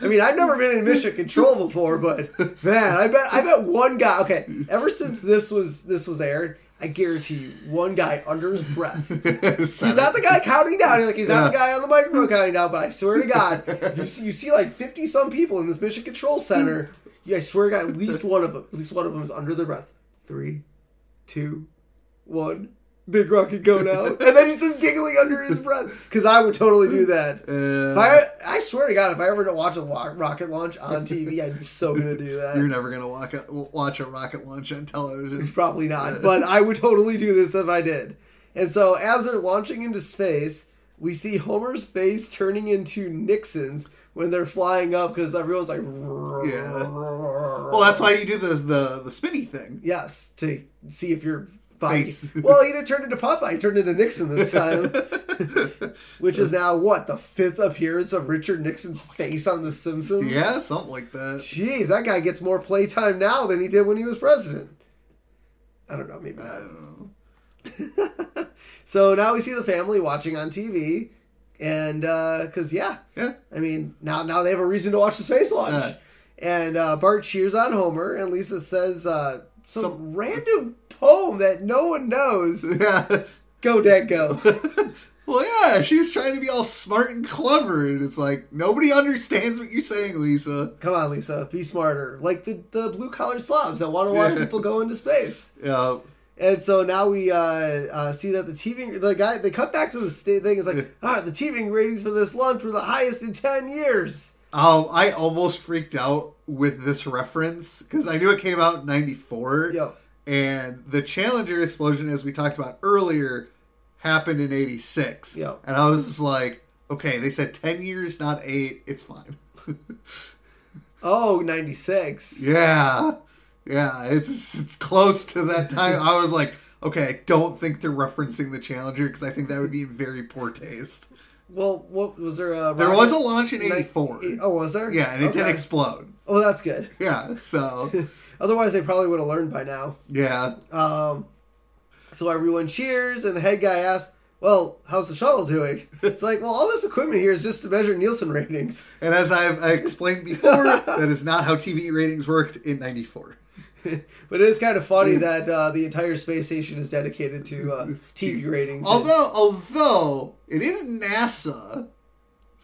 I mean, I've never been in mission control before, but man, I bet I bet one guy. Okay, ever since this was this was aired, I guarantee you, one guy under his breath. [LAUGHS] He's not the guy counting down. He's like he's not the guy on the microphone counting down. But I swear to God, you see, you see like fifty some people in this mission control center. Yeah, I swear to God, at least one of them, at least one of them is under their breath. Three, two, one. Big rocket go now, and then he's just giggling under his breath. Because I would totally do that. Uh, I, I swear to God, if I ever watch a lo- rocket launch on TV, I'm so gonna do that. you're never gonna walk a, watch a rocket launch on television. Probably not, [LAUGHS] but I would totally do this if I did. And so, as they're launching into space, we see Homer's face turning into Nixon's when they're flying up because everyone's like, Yeah. Well, that's why you do the the, the spinny thing. yes, to see if your body. Face. [LAUGHS] Well, he didn't turn into Popeye; he turned into Nixon this time, [LAUGHS] which is now what the fifth appearance of Richard Nixon's face on The Simpsons. Yeah, something like that. Jeez, that guy gets more playtime now than he did when he was president. I don't know, maybe I don't know. [LAUGHS] So now we see the family watching on TV, and because yeah, Yeah. I mean now now they have a reason to watch the space launch, Yeah. and uh, Bart cheers on Homer, and Lisa says uh, some, Some- random poem that no one knows. [LAUGHS] Yeah. Go Dad go! [LAUGHS] Well, yeah, she was trying to be all smart and clever, and it's like nobody understands what you're saying, Lisa. Come on, Lisa, be smarter. Like the the blue collar slobs that want to watch Yeah. people go into space. [LAUGHS] Yeah, And so now we uh, uh, see that the TV, the guy, they cut back to the state thing. It's like, [LAUGHS] ah, the TV ratings for this lunch were the highest in 10 years. um, I almost freaked out with this reference because I knew it came out in '94, Yo, and the Challenger explosion, as we talked about earlier, happened in '86. Yeah. and I was just like, okay, they said ten years, not eight. It's fine. [LAUGHS] oh, 96. Yeah, yeah, it's it's close to that time. I was like, okay, I don't think they're referencing the Challenger because I think that would be very poor taste. Well, what was there? A There was a launch in '84. Oh, was there? Yeah, and it did Okay. explode. Oh, that's good. [LAUGHS] Yeah, so [LAUGHS] Otherwise, they probably would have learned by now. yeah, Um, so everyone cheers, and the head guy asks, "Well, how's the shuttle doing?" [LAUGHS] It's like, well, all this equipment here is just to measure Nielsen ratings. and as I've I explained before, that is not how TV ratings worked in '94. [LAUGHS] But it is kind of funny that uh, the entire space station is dedicated to uh, [LAUGHS] TV ratings. Although, although it is NASA,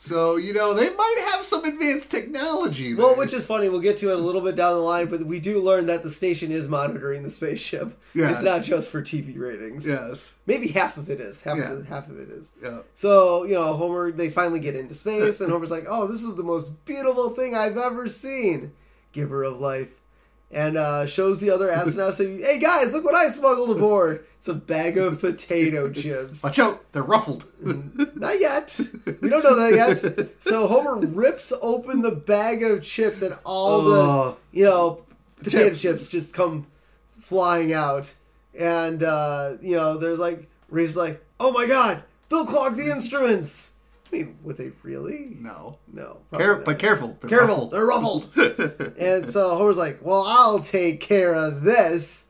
so you know they might have some advanced technology. There. Well, which is funny. We'll get to it a little bit down the line, but we do learn that the station is monitoring the spaceship. Yeah. It's not just for TV ratings. yes, Maybe half of it is. Half Yeah. of it, half of it is. yeah, So, you know, Homer they finally get into space and [LAUGHS] Homer's like, "Oh, this is the most beautiful thing I've ever seen." Giver of life. And uh, shows the other astronauts saying, "Hey guys, look what I smuggled aboard. It's a bag of potato chips." watch out, they're ruffled. [LAUGHS] Not yet. We don't know that yet. So Homer rips open the bag of chips, and all Oh. the you know potato Chips. chips just come flying out. And uh, you know, there's like Ray's like, "Oh my god, they'll clog the instruments." I mean, would they really? no, No. Care, not. but careful, they're Careful, ruffled. they're ruffled. [LAUGHS] and so Homer's like, "Well, I'll take care of this,"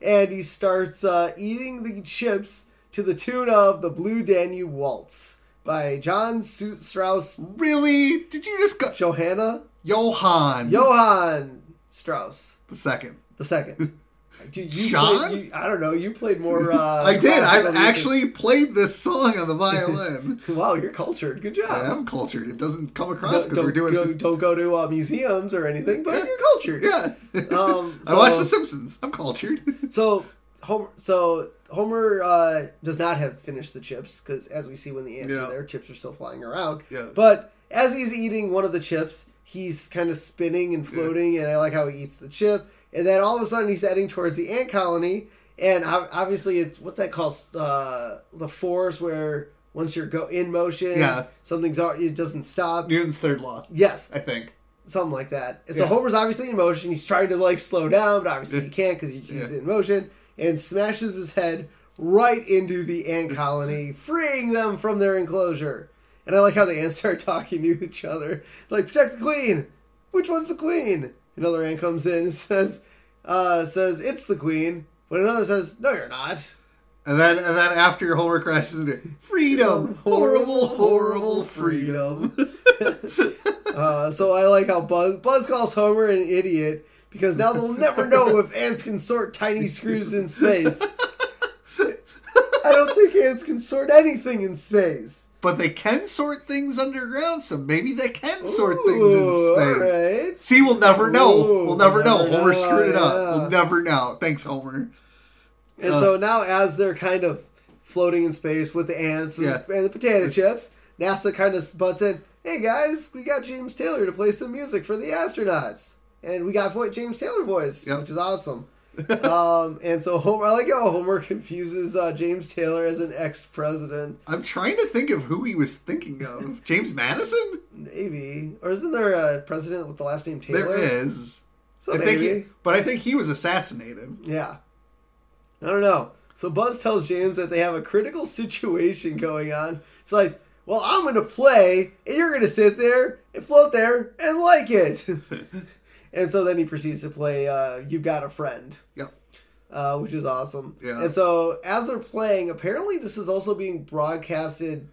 and he starts uh, eating the chips to the tune of "The Blue Danube Waltz" by John Su- Strauss really? Did you just go Johanna Johann Johann Strauss the second? the second. [LAUGHS] Dude, you John? Played, you, I don't know. You played more. [LAUGHS] Uh, I did. I've music. actually played this song on the violin. [LAUGHS] Wow, you're cultured. Good job. I am cultured. It doesn't come across because don't, we're doing. don't, don't go to uh, museums or anything, but Yeah. you're cultured. Yeah. [LAUGHS] Um, I watched The Simpsons. I'm cultured. So Homer, so Homer uh, does not have finished the chips because, as we see when the ants Yeah. are there, chips are still flying around. Yeah. But as he's eating one of the chips, he's kind of spinning and floating, and I like how he eats the chip. And then all of a sudden, he's heading towards the ant colony, and obviously, it's what's that called? Uh, the force where once you're go in motion, Yeah. something's it doesn't stop. Newton's third law, Yes, I think. something like that. And so Yeah. Homer's obviously in motion. He's trying to like slow down, but obviously he can't because he's Yeah. in motion and smashes his head right into the ant colony, freeing them from their enclosure. And I like how the ants [LAUGHS] start talking to each other. Like, protect the queen. Which one's the queen? Another ant comes in and [LAUGHS] says, uh, says it's the queen. But another says, no, you're not. And then and then after your Homer crashes into freedom, [LAUGHS] horrible, horrible freedom. [LAUGHS] Uh, so I like how Buzz, Buzz calls Homer an idiot because now they'll never know if ants can sort tiny screws in space. I don't think ants can sort anything in space. But they can sort things underground, so maybe they can sort things in space. See, we'll never know. Ooh, we'll never know. never Homer know, screwed it up. We'll never know. Thanks, Homer. And Uh. so now, as they're kind of floating in space with the ants and, Yeah. and the potato chips, NASA kind of butts in. Hey guys, we got James Taylor to play some music for the astronauts, and we got James Taylor voice, Yep. which is awesome. [LAUGHS] um, and so Homer, I like how Homer confuses uh, James Taylor as an ex-president, I'm trying to think of who he was thinking of. [LAUGHS] James Madison? maybe, or isn't there a president with the last name Taylor? There is. So I think maybe, he, but I think he was assassinated. yeah. I don't know. So Buzz tells James that they have a critical situation going on. It's like, well, I'm going to play, and you're going to sit there and float there and like it. [LAUGHS] and so then he proceeds to play uh, You've Got a Friend, Yep. uh, which is awesome. Yeah. And so as they're playing, apparently this is also being broadcasted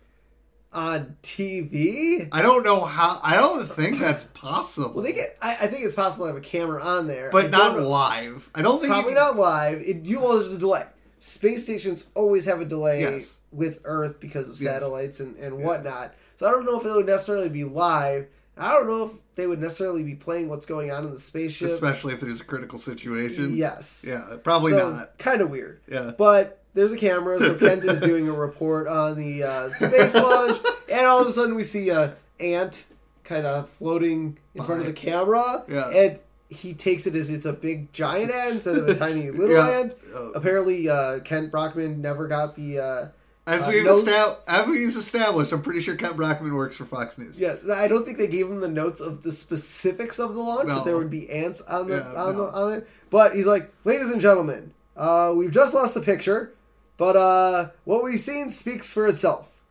on TV. I don't know how. I don't think that's possible. Well, they get. I, I think it's possible to have a camera on there, but don't live. I don't think. Probably you, not live. It, you well, there's a delay. Space stations always have a delay Yes. with Earth because of Yes. satellites and, and Yeah. whatnot. So I don't know if it would necessarily be live. I don't know if they would necessarily be playing what's going on in the spaceship. Especially if there's a critical situation. yes. Yeah, probably so, not. Kind of weird. Yeah. But there's a camera, so [LAUGHS] Kent is doing a report on the uh, space launch, and all of a sudden we see a ant kind of floating in front of the camera, Yeah. and he takes it as it's a big giant ant instead of a tiny [LAUGHS] little Yeah. ant. Oh. Apparently, uh, Kent Brockman never got the. Uh, As uh, we've established, as we've established, I'm pretty sure Kent Brockman works for Fox News. yeah, I don't think they gave him the notes of the specifics of the launch No. that there would be ants on the Yeah, on, no. the, on it. But he's like, ladies and gentlemen, uh, we've just lost the picture, but uh, what we've seen speaks for itself.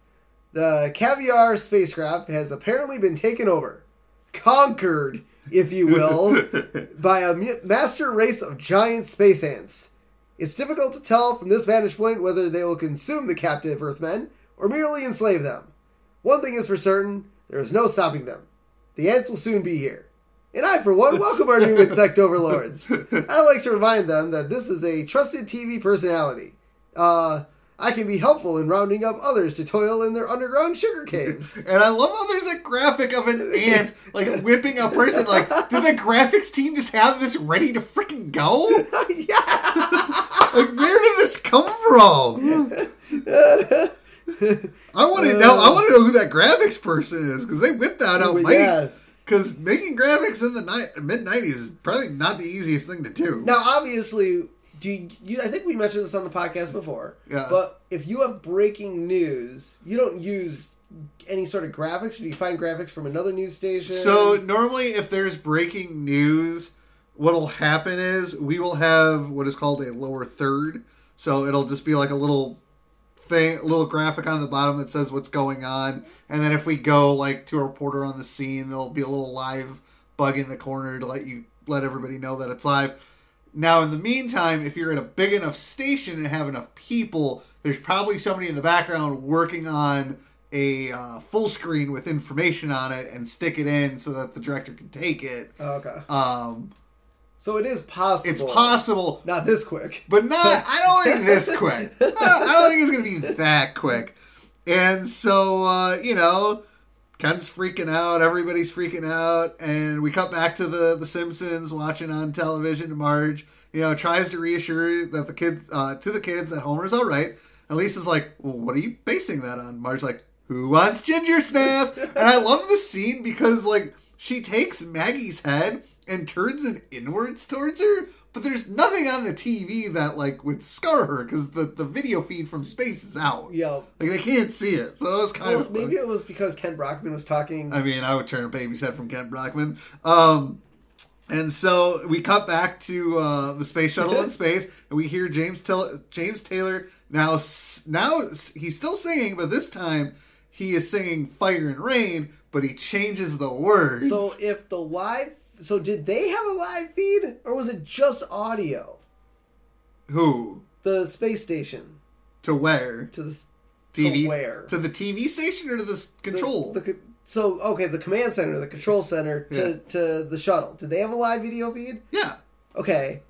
The Corvair spacecraft has apparently been taken over, conquered, if you will, [LAUGHS] by a master race of giant space ants. It's difficult to tell from this vantage point whether they will consume the captive Earthmen or merely enslave them. One thing is for certain there is no stopping them. The ants will soon be here. And I, for one, welcome our new [LAUGHS] insect overlords. I'd like to remind them that this is a trusted TV personality. Uh, I can be helpful in rounding up others to toil in their underground sugar caves. [LAUGHS] And I love how there's a graphic of an ant like whipping a person. Like, did the graphics team just have this ready to freaking go? [LAUGHS] yeah! Like, where did this come from? [LAUGHS] I want to know. I want to know who that graphics person is because they whipped that out oh Well, mighty. yeah. Because making graphics in the ni- mid '90s is probably not the easiest thing to do. Now, obviously, do you, you, I think we mentioned this on the podcast before. Yeah. But if you have breaking news, you don't use any sort of graphics. Or do you find graphics from another news station? So normally, if there's breaking news, what'll happen is we will have what is called a lower third. So it'll just be like a little thing, a little graphic on the bottom that says what's going on, and then if we go like to a reporter on the scene, there'll be a little live bug in the corner to let you let everybody know that it's live. Now, in the meantime, if you're at a big enough station and have enough people, there's probably somebody in the background working on a uh, full screen with information on it and stick it in so that the director can take it. Oh, okay. Um, So it is possible. it's possible, Not this quick. but not. [LAUGHS] I don't think this quick. I don't, I don't think it's gonna be that quick. And so, uh, you know, Ken's freaking out. Everybody's freaking out, and we cut back to the the Simpsons watching on television. Marge, you know, tries to reassure that the kids uh, to the kids that Homer's all right. And Lisa's like, "Well, what are you basing that on?" Marge's like, "Who wants ginger snaps?" and I love the scene because like she takes Maggie's head and turns it inwards towards her, but there's nothing on the TV that like would scar her because the the video feed from space is out. Yeah. Like they can't see it, so it was kind Well, of maybe it was because Kent Brockman was talking. I mean, I would turn a baby's head from Kent Brockman. Um, and so we cut back to uh, the space shuttle in [LAUGHS] space, and we hear James Till- James Taylor now. Now he's still singing, but this time he is singing Fire and Rain, but he changes the words. So if the live, so did they have a live feed or was it just audio? Who? The space station To where? to the TV? To where? To the TV station or to the s- the- control? The, so okay, the command center, the control center to Yeah. to the shuttle. Did they have a live video feed? yeah. Okay,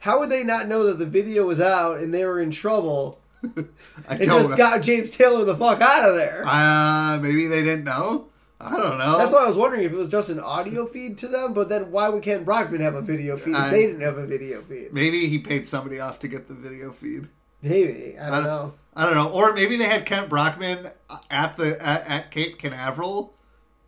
how would they not know that the video was out and they were in trouble [LAUGHS] I and just know. got James Taylor the fuck out of there? uh, maybe they didn't know. I don't know. That's why I was wondering if it was just an audio feed to them, but then why would Kent Brockman have a video feed if I- they didn't have a video feed? Maybe he paid somebody off to get the video feed. Maybe I don't know. I don't know. Or maybe they had Kent Brockman at the at, at Cape Canaveral,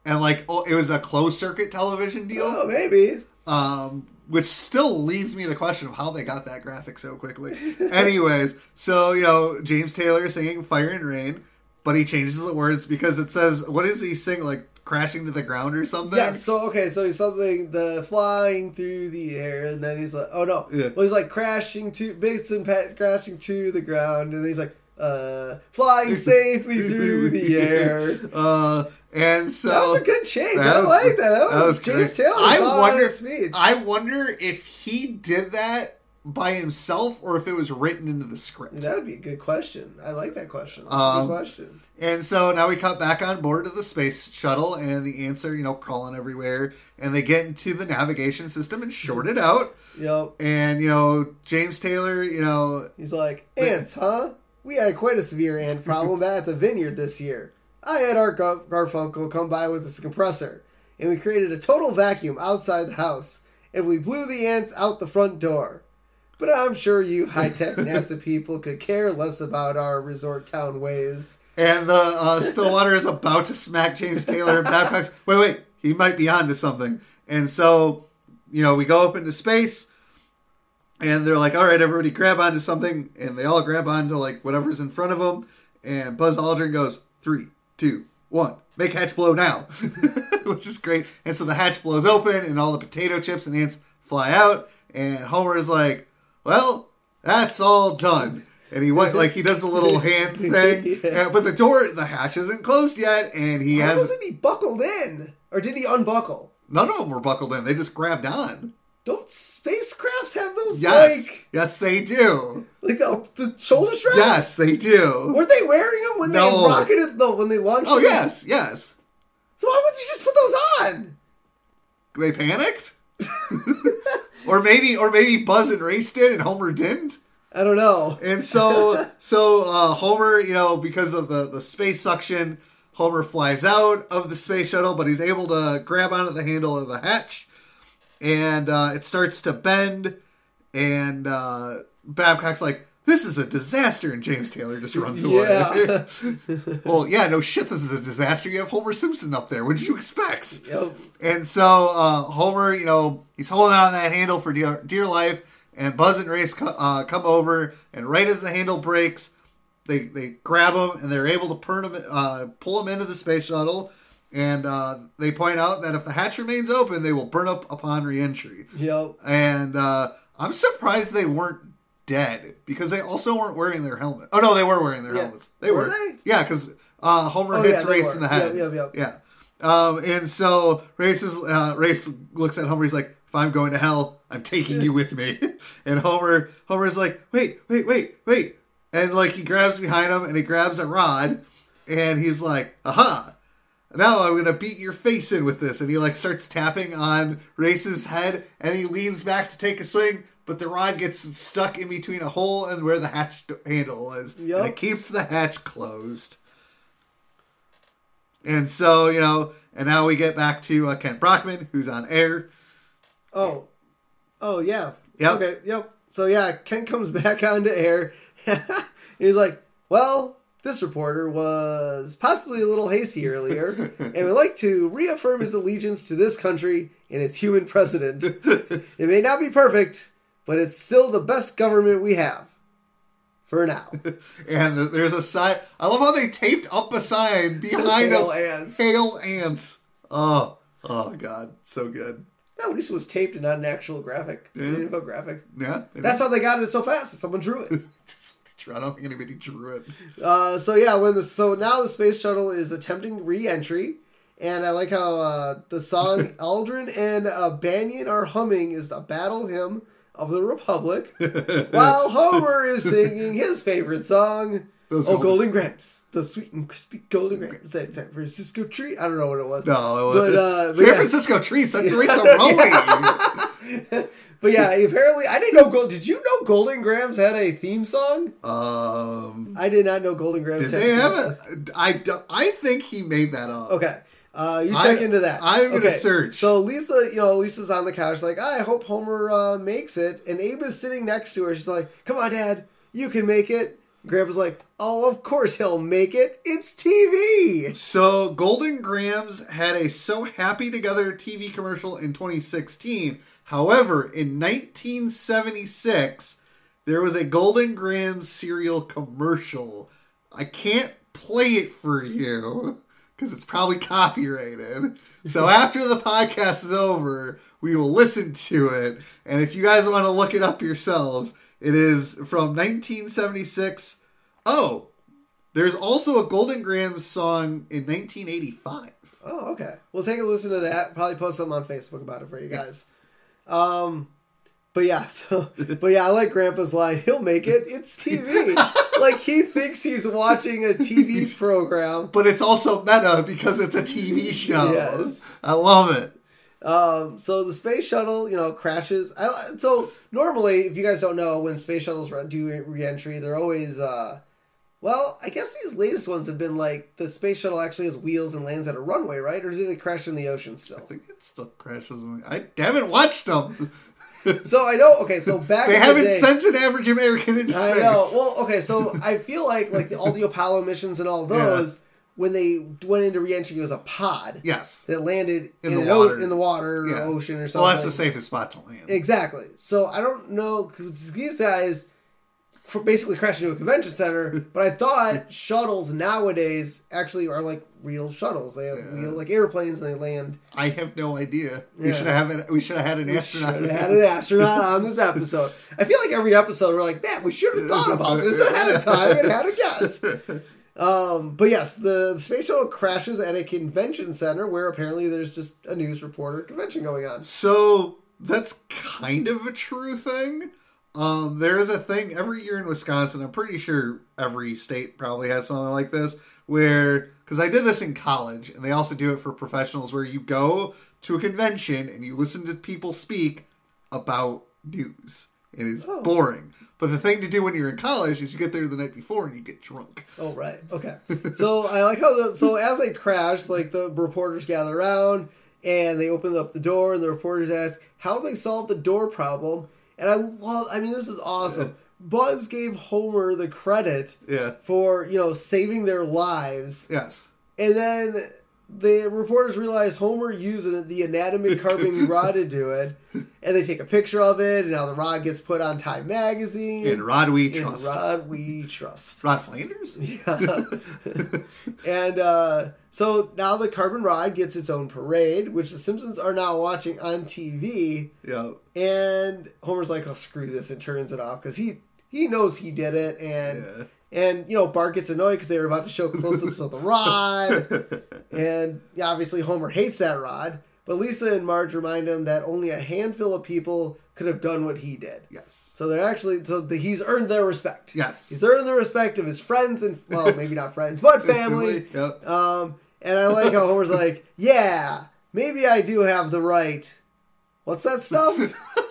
and like oh, it was a closed circuit television deal. Oh, maybe. Um, which still leads me the question of how they got that graphic so quickly. Anyways, so you know James Taylor singing "Fire and Rain," but he changes the words because it says, "What does he sing? Like crashing to the ground or something?" Yes. So okay. So he's something the flying through the air, and then he's like, oh no. Yeah. Well, he's like crashing to bits and pat crashing to the ground, and then he's like, uh, flying [LAUGHS] safely through the air. Uh, and so That was a good change. I was- like that. That was, that was James great. Taylor. I wonder- speech. I wonder if he did that by himself or if it was written into the script. that would be a good question. I like that question. That's a Um, good question. And so now we cut back on board of the space shuttle, and the ants are, you know, crawling everywhere. And they get into the navigation system and short it out. Yep. And, you know, James Taylor, you know, He's like, ants, huh? We had quite a severe ant problem at the vineyard this year. I had our Gar- Garfunkel come by with his compressor, and we created a total vacuum outside the house, and we blew the ants out the front door. But I'm sure you high tech NASA people could care less about our resort town ways. and the uh, Stillwater is about to smack James Taylor, and Babcock's, wait, wait, he might be onto something. And so, you know, we go up into space, and they're like, all right, everybody grab onto something. And they all grab onto, like, whatever's in front of them. And Buzz Aldrin goes, three, two, one, make hatch blow now, [LAUGHS] which is great. And so the hatch blows open, and all the potato chips and ants fly out. And Homer is like, well, that's all done. And he went [LAUGHS] like he does a little hand [LAUGHS] thing, Yeah. Uh, but the door, the hatch isn't closed yet, and he How has wasn't he buckled in? Or did he unbuckle? none of them were buckled in. They just grabbed on. Don't spacecrafts have those, Yes, like, yes, they do. like the, the shoulder straps? Yes, they do. Were they wearing them when No. they rocketed? No, when they launched. Oh them? yes, yes. So why would you just put those on? They panicked, [LAUGHS] or maybe, or maybe Buzz and Race did, and Homer didn't. I don't know. And so, [LAUGHS] so uh, Homer, you know, because of the the space suction, Homer flies out of the space shuttle, but he's able to grab onto the handle of the hatch, and uh, it starts to bend. And uh, Babcock's like, "This is a disaster," and James Taylor just runs away. Yeah. [LAUGHS] well, yeah, no shit, this is a disaster. You have Homer Simpson up there. What did you expect? Yep. And so uh, Homer, you know, he's holding on that handle for dear, dear life, and Buzz and Race co- uh, come over, and right as the handle breaks, they they grab him and they're able to turn him, uh, pull him into the space shuttle, and uh, they point out that if the hatch remains open, they will burn up upon reentry. Yep. And uh, I'm surprised they weren't dead because they also weren't wearing their helmet. Oh no, they were wearing their Yeah. helmets. They Were were. they? Yeah, because uh, Homer Oh, hits yeah, Race were. in the head. Yep, yep, Yeah. Um, and so Race is uh, Race looks at Homer. He's like, "If I'm going to hell, I'm taking you with me." [LAUGHS] and Homer Homer's like, "Wait, wait, wait, wait!" And like he grabs behind him and he grabs a rod, and he's like, "Aha!" Now I'm gonna beat your face in with this, and he like starts tapping on Race's head, and he leans back to take a swing, but the rod gets stuck in between a hole and where the hatch handle is, Yup. and it keeps the hatch closed. And so you know, and now we get back to uh, Kent Brockman, who's on air. Oh. Oh yeah. Yep. Okay. Yep. So yeah, Ken comes [LAUGHS] back onto air. [LAUGHS] He's like, "Well, this reporter was possibly a little hasty earlier, and would like to reaffirm his allegiance to this country and its human president. [LAUGHS] it may not be perfect, but it's still the best government we have for now." [LAUGHS] And there's a sign. I love how they taped up a sign [LAUGHS] behind Hail him. ants. Hail ants. Oh, oh God, so good. At least it was taped and not an actual graphic, an infographic. Yeah, That's how they got it so fast. Someone drew it. [LAUGHS] I don't think anybody drew it. Uh, so yeah, when the so now the space shuttle is attempting re-entry, and I like how uh, the song Aldrin and uh, Banyon are humming is the battle hymn of the Republic, [LAUGHS] while Homer is singing his favorite song. Those oh, Golden- Golden Grahams, the sweet and crispy Golden Grahams, that San Francisco tree. I don't know what it was. No, it But, was uh, but San yeah. Francisco trees. [LAUGHS] That great rolling. [LAUGHS] But yeah, apparently I didn't know. Gold, did you know Golden Grahams had a theme song? um, I did not know Golden Grahams. did had they a theme have a? I I think he made that up. Okay. Uh, you I- check into that. I'm gonna search. So Lisa, you know, Lisa's on the couch, like, I hope Homer uh, makes it, and Abe is sitting next to her. She's like, "Come on, Dad, you can make it." Grandpa's like, "Oh, of course he'll make it. It's TV." So Golden Grahams had a So Happy Together TV commercial in 2016. However, in 1976, there was a Golden Grahams cereal commercial. I can't play it for you [LAUGHS] because it's probably copyrighted. So [LAUGHS] after the podcast is over, we will listen to it. And if you guys want to look it up yourselves, it is from 1976. Oh, there's also a Golden Grahams song in 1985. Oh, okay. We'll take a listen to that. Probably post something on Facebook about it for you guys. Um, but yeah, [LAUGHS] so but yeah, I like Grandpa's line. He'll make it. It's TV. [LAUGHS] like he thinks he's watching a TV [LAUGHS] program. But it's also meta because it's a TV show. Yes. I love it. Um, so the space shuttle, you know, crashes. I, so normally, if you guys don't know, when space shuttles do reentry, they're always, uh, well, I guess these latest ones have been like the space shuttle actually has wheels and lands at a runway, right? Or do they crash in the ocean still? I think it still crashes. In I haven't watched them. [LAUGHS] [LAUGHS] So I know. Okay, so back They haven't day- sent an average American into I space. know. Well, okay, so I feel like like the, all the Apollo missions and all those when they went into reentry, it was a pod yes. that landed In in, the an o- water. in the water or ocean or something. Well, that's the safest spot to land. Exactly. So I don't know 'cause these guys cr- basically crashed into a convention center, but I thought shuttles nowadays actually are like real shuttles. They have Yeah. real like airplanes and they land. I have no idea. We should have had, we should have had an Should astronaut. have had an astronaut on this episode. I feel like every episode we're like, man, we should have thought about this ahead of time and had a guess. [LAUGHS] Um, but yes, the, the space shuttle crashes at a convention center where apparently there's just a news reporter convention going on. So that's kind of a true thing. Um, there is a thing every year in Wisconsin. I'm pretty sure every state probably has something like this. Where because I did this in college, and they also do it for professionals, where you go to a convention and you listen to people speak about news. And It is Oh. boring. But the thing to do when you're in college is you get there the night before and you get drunk. Oh right, okay. [LAUGHS] So I like how the, so as they crash, like the reporters gather around and they open up the door, and the reporters ask how they solved the door problem. And I love, I mean, this is awesome. Buzz gave Homer the credit Yeah. for you know saving their lives, Yes. and then the reporters realize Homer used the inanimate carbon [LAUGHS] rod to do it, and they take a picture of it, and now the rod gets put on Time magazine. And Rod we trust. Rod we trust. Rod Flanders? [LAUGHS] Yeah. and uh, so now the carbon rod gets its own parade, which the Simpsons are now watching on TV. Yeah. And Homer's like, "Oh, screw this," and turns it off because he he knows he did it, and Yeah. And you know Bart gets annoyed because they were about to show close-ups of the rod, [LAUGHS] and yeah, obviously Homer hates that rod. But Lisa and Marge remind him that only a handful of people could have done what he did. Yes. So they're actually so the, he's earned their respect. Yes. he's earned the respect of his friends and well, [LAUGHS] maybe not friends, but family. Yep. Um, and I like how Homer's like, yeah, maybe I do have the right. What's that stuff? [LAUGHS]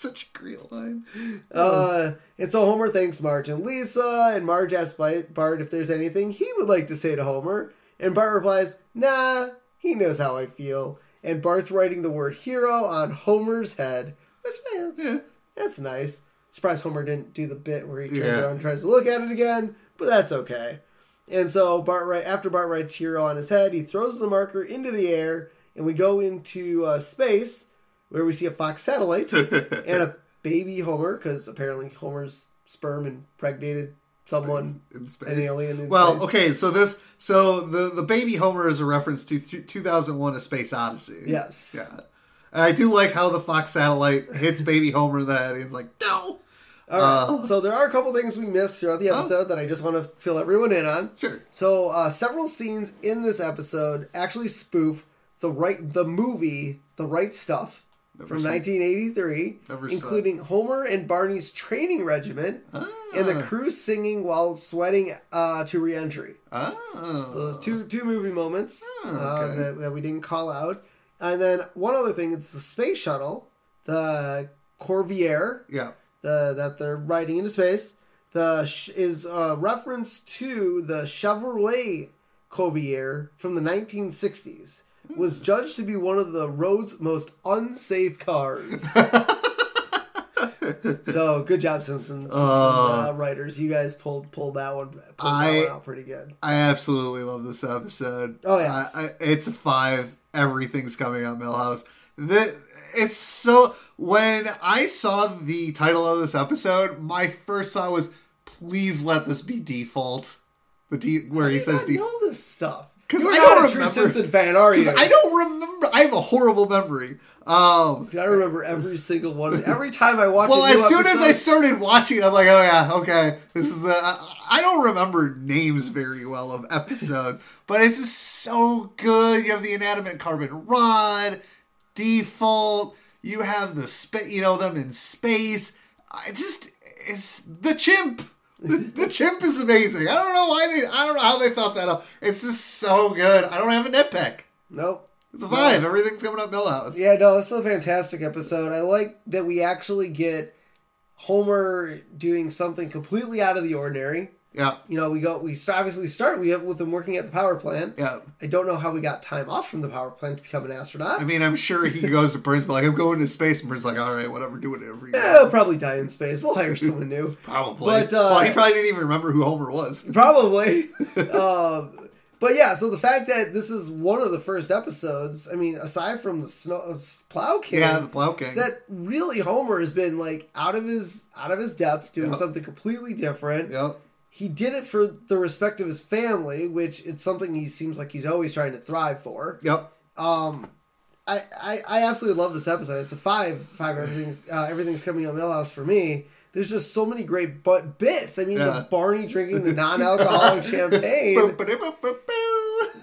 Such a great line. uh, and so Homer thanks Marge and Lisa, and Marge asks Bart if there's anything he would like to say to Homer, and Bart replies, "Nah, he knows how I feel." And Bart's writing the word "hero" on Homer's head, which eh, that's, Yeah. that's nice. Surprised Homer didn't do the bit where he turns Yeah. around and tries to look at it again, but that's okay. And so Bart, write, after Bart writes "hero" on his head, he throws the marker into the air, and we go into uh, space where we see a Fox satellite [LAUGHS] and a baby Homer, because apparently Homer's sperm impregnated someone, in space. an alien. In well, space. okay, so this, so the the baby Homer is a reference to th- 2001: A Space Odyssey. Yes. Yeah, I do like how the Fox satellite hits baby Homer in the head. He's like, no. All right. Uh, so there are a couple things we missed throughout the episode that I just want to fill everyone in on. Sure. So uh, several scenes in this episode actually spoof the right the movie The Right Stuff Never from seen- 1983, Never saw it. including Homer and Barney's training regiment and the Ah. crew singing while sweating uh, to reentry. Oh. Those two two movie moments Oh, uh, that, that we didn't call out, and then one other thing: it's the space shuttle, the Corvair, Yeah. the that they're riding into space. The sh- is a reference to the Chevrolet Corvair from the 1960s. Was judged to be one of the road's most unsafe cars. [LAUGHS] so good job, Simpsons, Simpsons uh, writers. You guys pulled pulled that one pulled I- that one out pretty good. I absolutely love this episode. Oh, yeah, it's a five. Everything's coming on Milhouse. The, it's so. When I saw the title of this episode, my first thought was, please let this be default. The de- where he says default. know this stuff 'Cause I don't a true remember- Simpson fan, are you? I don't remember. I have a horrible memory. Um, Dude, I remember every single one. Every time I watch. well, a new as soon as I started watching I'm like, oh yeah, okay, this is the. I, I don't remember names very well of episodes, [LAUGHS] but it's just so good. You have the inanimate carbon rod, default. You have the spa- you know them in space. I just it's the chimp. The, [LAUGHS] the chimp is amazing. I don't know why they. I don't know how they thought that up. It's just so good. I don't have a nitpick. nope. It's a five. Everything's coming up Milhouse. Yeah, no, this is a fantastic episode. I like that we actually get Homer doing something completely out of the ordinary. Yeah. You know, we go, we obviously start we have with him working at the power plant. Yeah. I don't know how we got time off from the power plant to become an astronaut. I mean, I'm sure he [LAUGHS] goes to Prince, but like, I'm going to space, and Prince like, all right, whatever, do whatever. you yeah, he'll probably die in space. We'll hire someone new. [LAUGHS] Probably. But, uh, well, he probably didn't even remember who Homer was. [LAUGHS] Probably. um, but yeah, so the fact that this is one of the first episodes, I mean, aside from the snow, uh, Plow King, Yeah, the Plow King. that really Homer has been like out of his out of his depth, doing Yep. something completely different. Yep. He did it for the respect of his family, which it's something he seems like he's always trying to thrive for. Yep. Um, I, I, I absolutely love this episode. It's a five five everything's uh, everything's coming up Milhouse for me. There's just so many great but bits. I mean, Yeah. the Barney drinking the non-alcoholic [LAUGHS] champagne.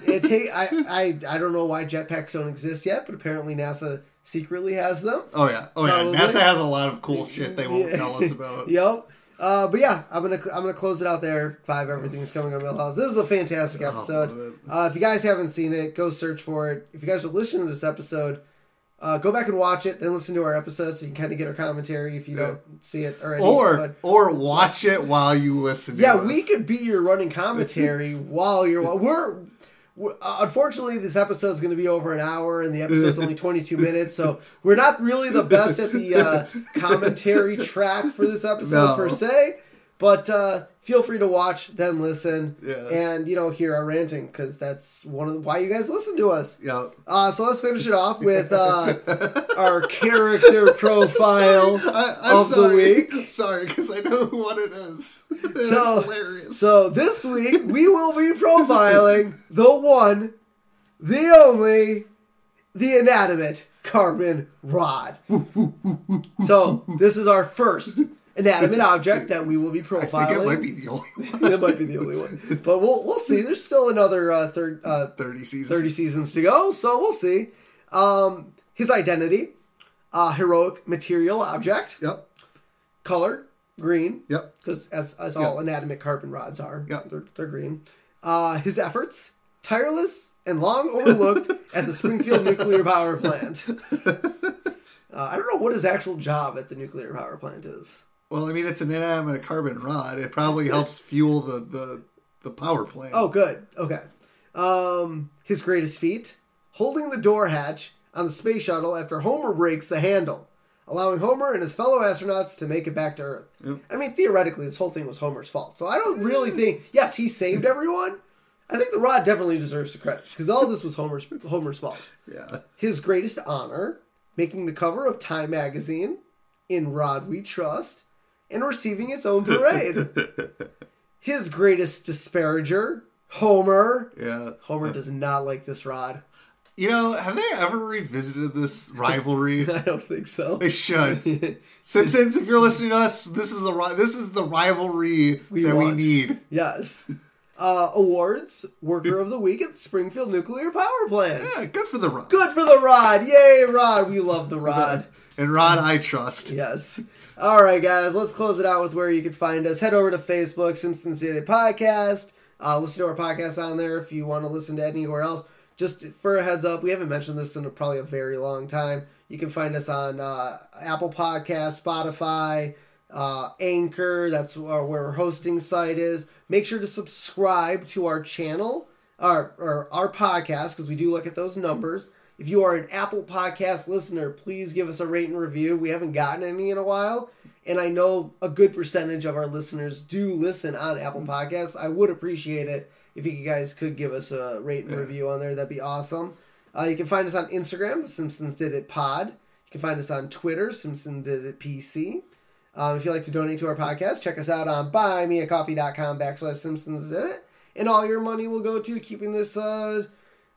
It take I, I I don't know why jetpacks don't exist yet, but apparently NASA secretly has them. Oh yeah. Oh yeah. Probably. NASA has a lot of cool shit they won't Yeah. tell us [LAUGHS] about. Yep. Uh, but yeah, I'm gonna I'm gonna close it out there. Five, everything's coming on Milhouse. This is a fantastic Oh, episode. Uh, if you guys haven't seen it, go search for it. If you guys are listening to this episode, uh, go back and watch it, then listen to our episode so you can kind of get our commentary if you don't see it already. Or But, or watch it while you listen. to yeah, we could be your running commentary [LAUGHS] while you're we're. Uh, Unfortunately, this episode is going to be over an hour, and the [LAUGHS] episode's only 22 minutes, so we're not really the best at the uh, [LAUGHS] commentary track for this episode No. per se. But uh, feel free to watch, then listen, Yeah. and you know hear our ranting because that's one of the, why you guys listen to us. Yeah. Uh, so let's finish it off with uh, [LAUGHS] our character [LAUGHS] profile I, I'm of sorry. the week. Sorry, because I know [LAUGHS] what it is. It's So- hilarious. So this week we will be profiling the one, the only, the inanimate carbon rod. so this is our first inanimate object that we will be profiling. [LAUGHS] I think it [LAUGHS] might be the only one. it might be the only one, but we'll we'll see. There's still another uh, third uh, 30 seasons. 30 seasons to go, so we'll see. Um, his identity, uh, heroic material object, Yep. color green, Yep. because as, as all inanimate carbon rods are, Yep. they're, they're green. Uh, his efforts, tireless and long overlooked [LAUGHS] at the Springfield nuclear power plant. Uh, I don't know what his actual job at the nuclear power plant is. Well, I mean, it's an inanimate carbon rod. It probably helps fuel the, the, the power plant. Oh, good. Okay. Um, his greatest feat, holding the door hatch on the space shuttle after Homer breaks the handle, allowing Homer and his fellow astronauts to make it back to Earth. Yep. I mean, theoretically, this whole thing was Homer's fault. So I don't really think. Yes, he saved everyone. I think the rod definitely deserves the credit because all this was Homer's Homer's fault. Yeah. His greatest honor, making the cover of Time magazine, "In Rod We Trust," and receiving its own parade. [LAUGHS] His greatest disparager, Homer. Yeah. Homer does not like this rod. You know, have they ever revisited this rivalry? [LAUGHS] I don't think so. They should. Simpsons, if you're listening to us, this is the ri- this is the rivalry We that we need. yes. Uh, awards: Worker of the Week at the Springfield Nuclear Power Plant. Yeah, good for the rod. Good for the Rod! Yay, Rod! We love the Rod. [LAUGHS] And Rod, I trust. Yes. All right, guys, let's close it out with where you can find us. Head over to Facebook, Simpsons Daily Podcast. Uh, listen to our podcast on there if you want to listen to anywhere else. Just for a heads up, we haven't mentioned this in a, probably a very long time. You can find us on uh, Apple Podcast, Spotify, uh, Anchor. That's where, our hosting site is. Make sure to subscribe to our channel, our, or our podcast, because we do look at those numbers. If you are an Apple Podcast listener, please give us a rate and review. We haven't gotten any in a while, and I know a good percentage of our listeners do listen on Apple Podcasts. I would appreciate it if you guys could give us a rate and review on there. That'd be awesome. Uh, you can find us on Instagram, The Simpsons Did It Pod. You can find us on Twitter, Simpsons Did It PC. Um, if you'd like to donate to our podcast, check us out on buymeacoffee.com backslash Simpsons Did It. And all your money will go to keeping this uh,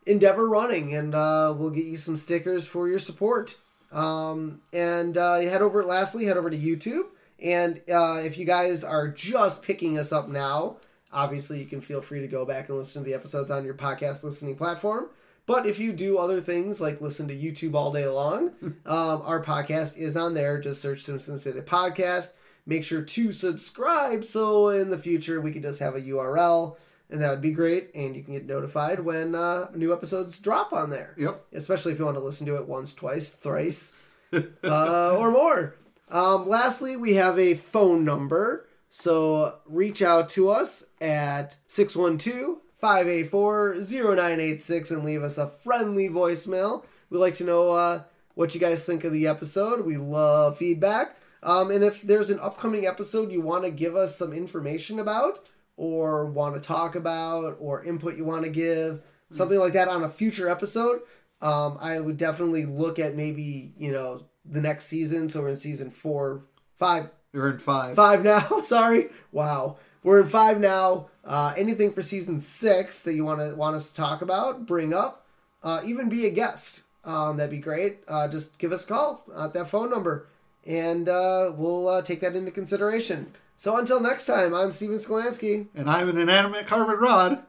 endeavor running, and uh, we'll get you some stickers for your support. Um, and uh, head over, lastly, head over to YouTube. And uh, if you guys are just picking us up now, obviously you can feel free to go back and listen to the episodes on your podcast listening platform. But if you do other things like listen to YouTube all day long, [LAUGHS] um, our podcast is on there. Just search Simpsons Did It Podcast. Make sure to subscribe so in the future we can just have a URL and that would be great. And you can get notified when uh, new episodes drop on there. Yep. Especially if you want to listen to it once, twice, thrice, [LAUGHS] uh, or more. Um, lastly, we have a phone number. So reach out to us at 612 584 0986 and leave us a friendly voicemail. We'd like to know uh, what you guys think of the episode. We love feedback. Um, and if there's an upcoming episode you want to give us some information about, or want to talk about, or input you want to give, something like that on a future episode, um, I would definitely look at maybe, you know, the next season. So we're in season four, five, You're in five. five now. [LAUGHS] Sorry. Wow. We're in five now. Uh, anything for season six that you want to want us to talk about, bring up, uh, even be a guest. Um, that'd be great. Uh, just give us a call at that phone number, and uh, we'll uh, take that into consideration. So until next time, I'm Steven Skolansky. And I'm an inanimate carbon rod.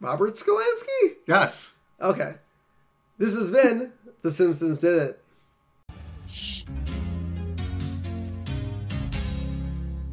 Robert Skolansky? Yes. Okay. This has been The Simpsons Did It.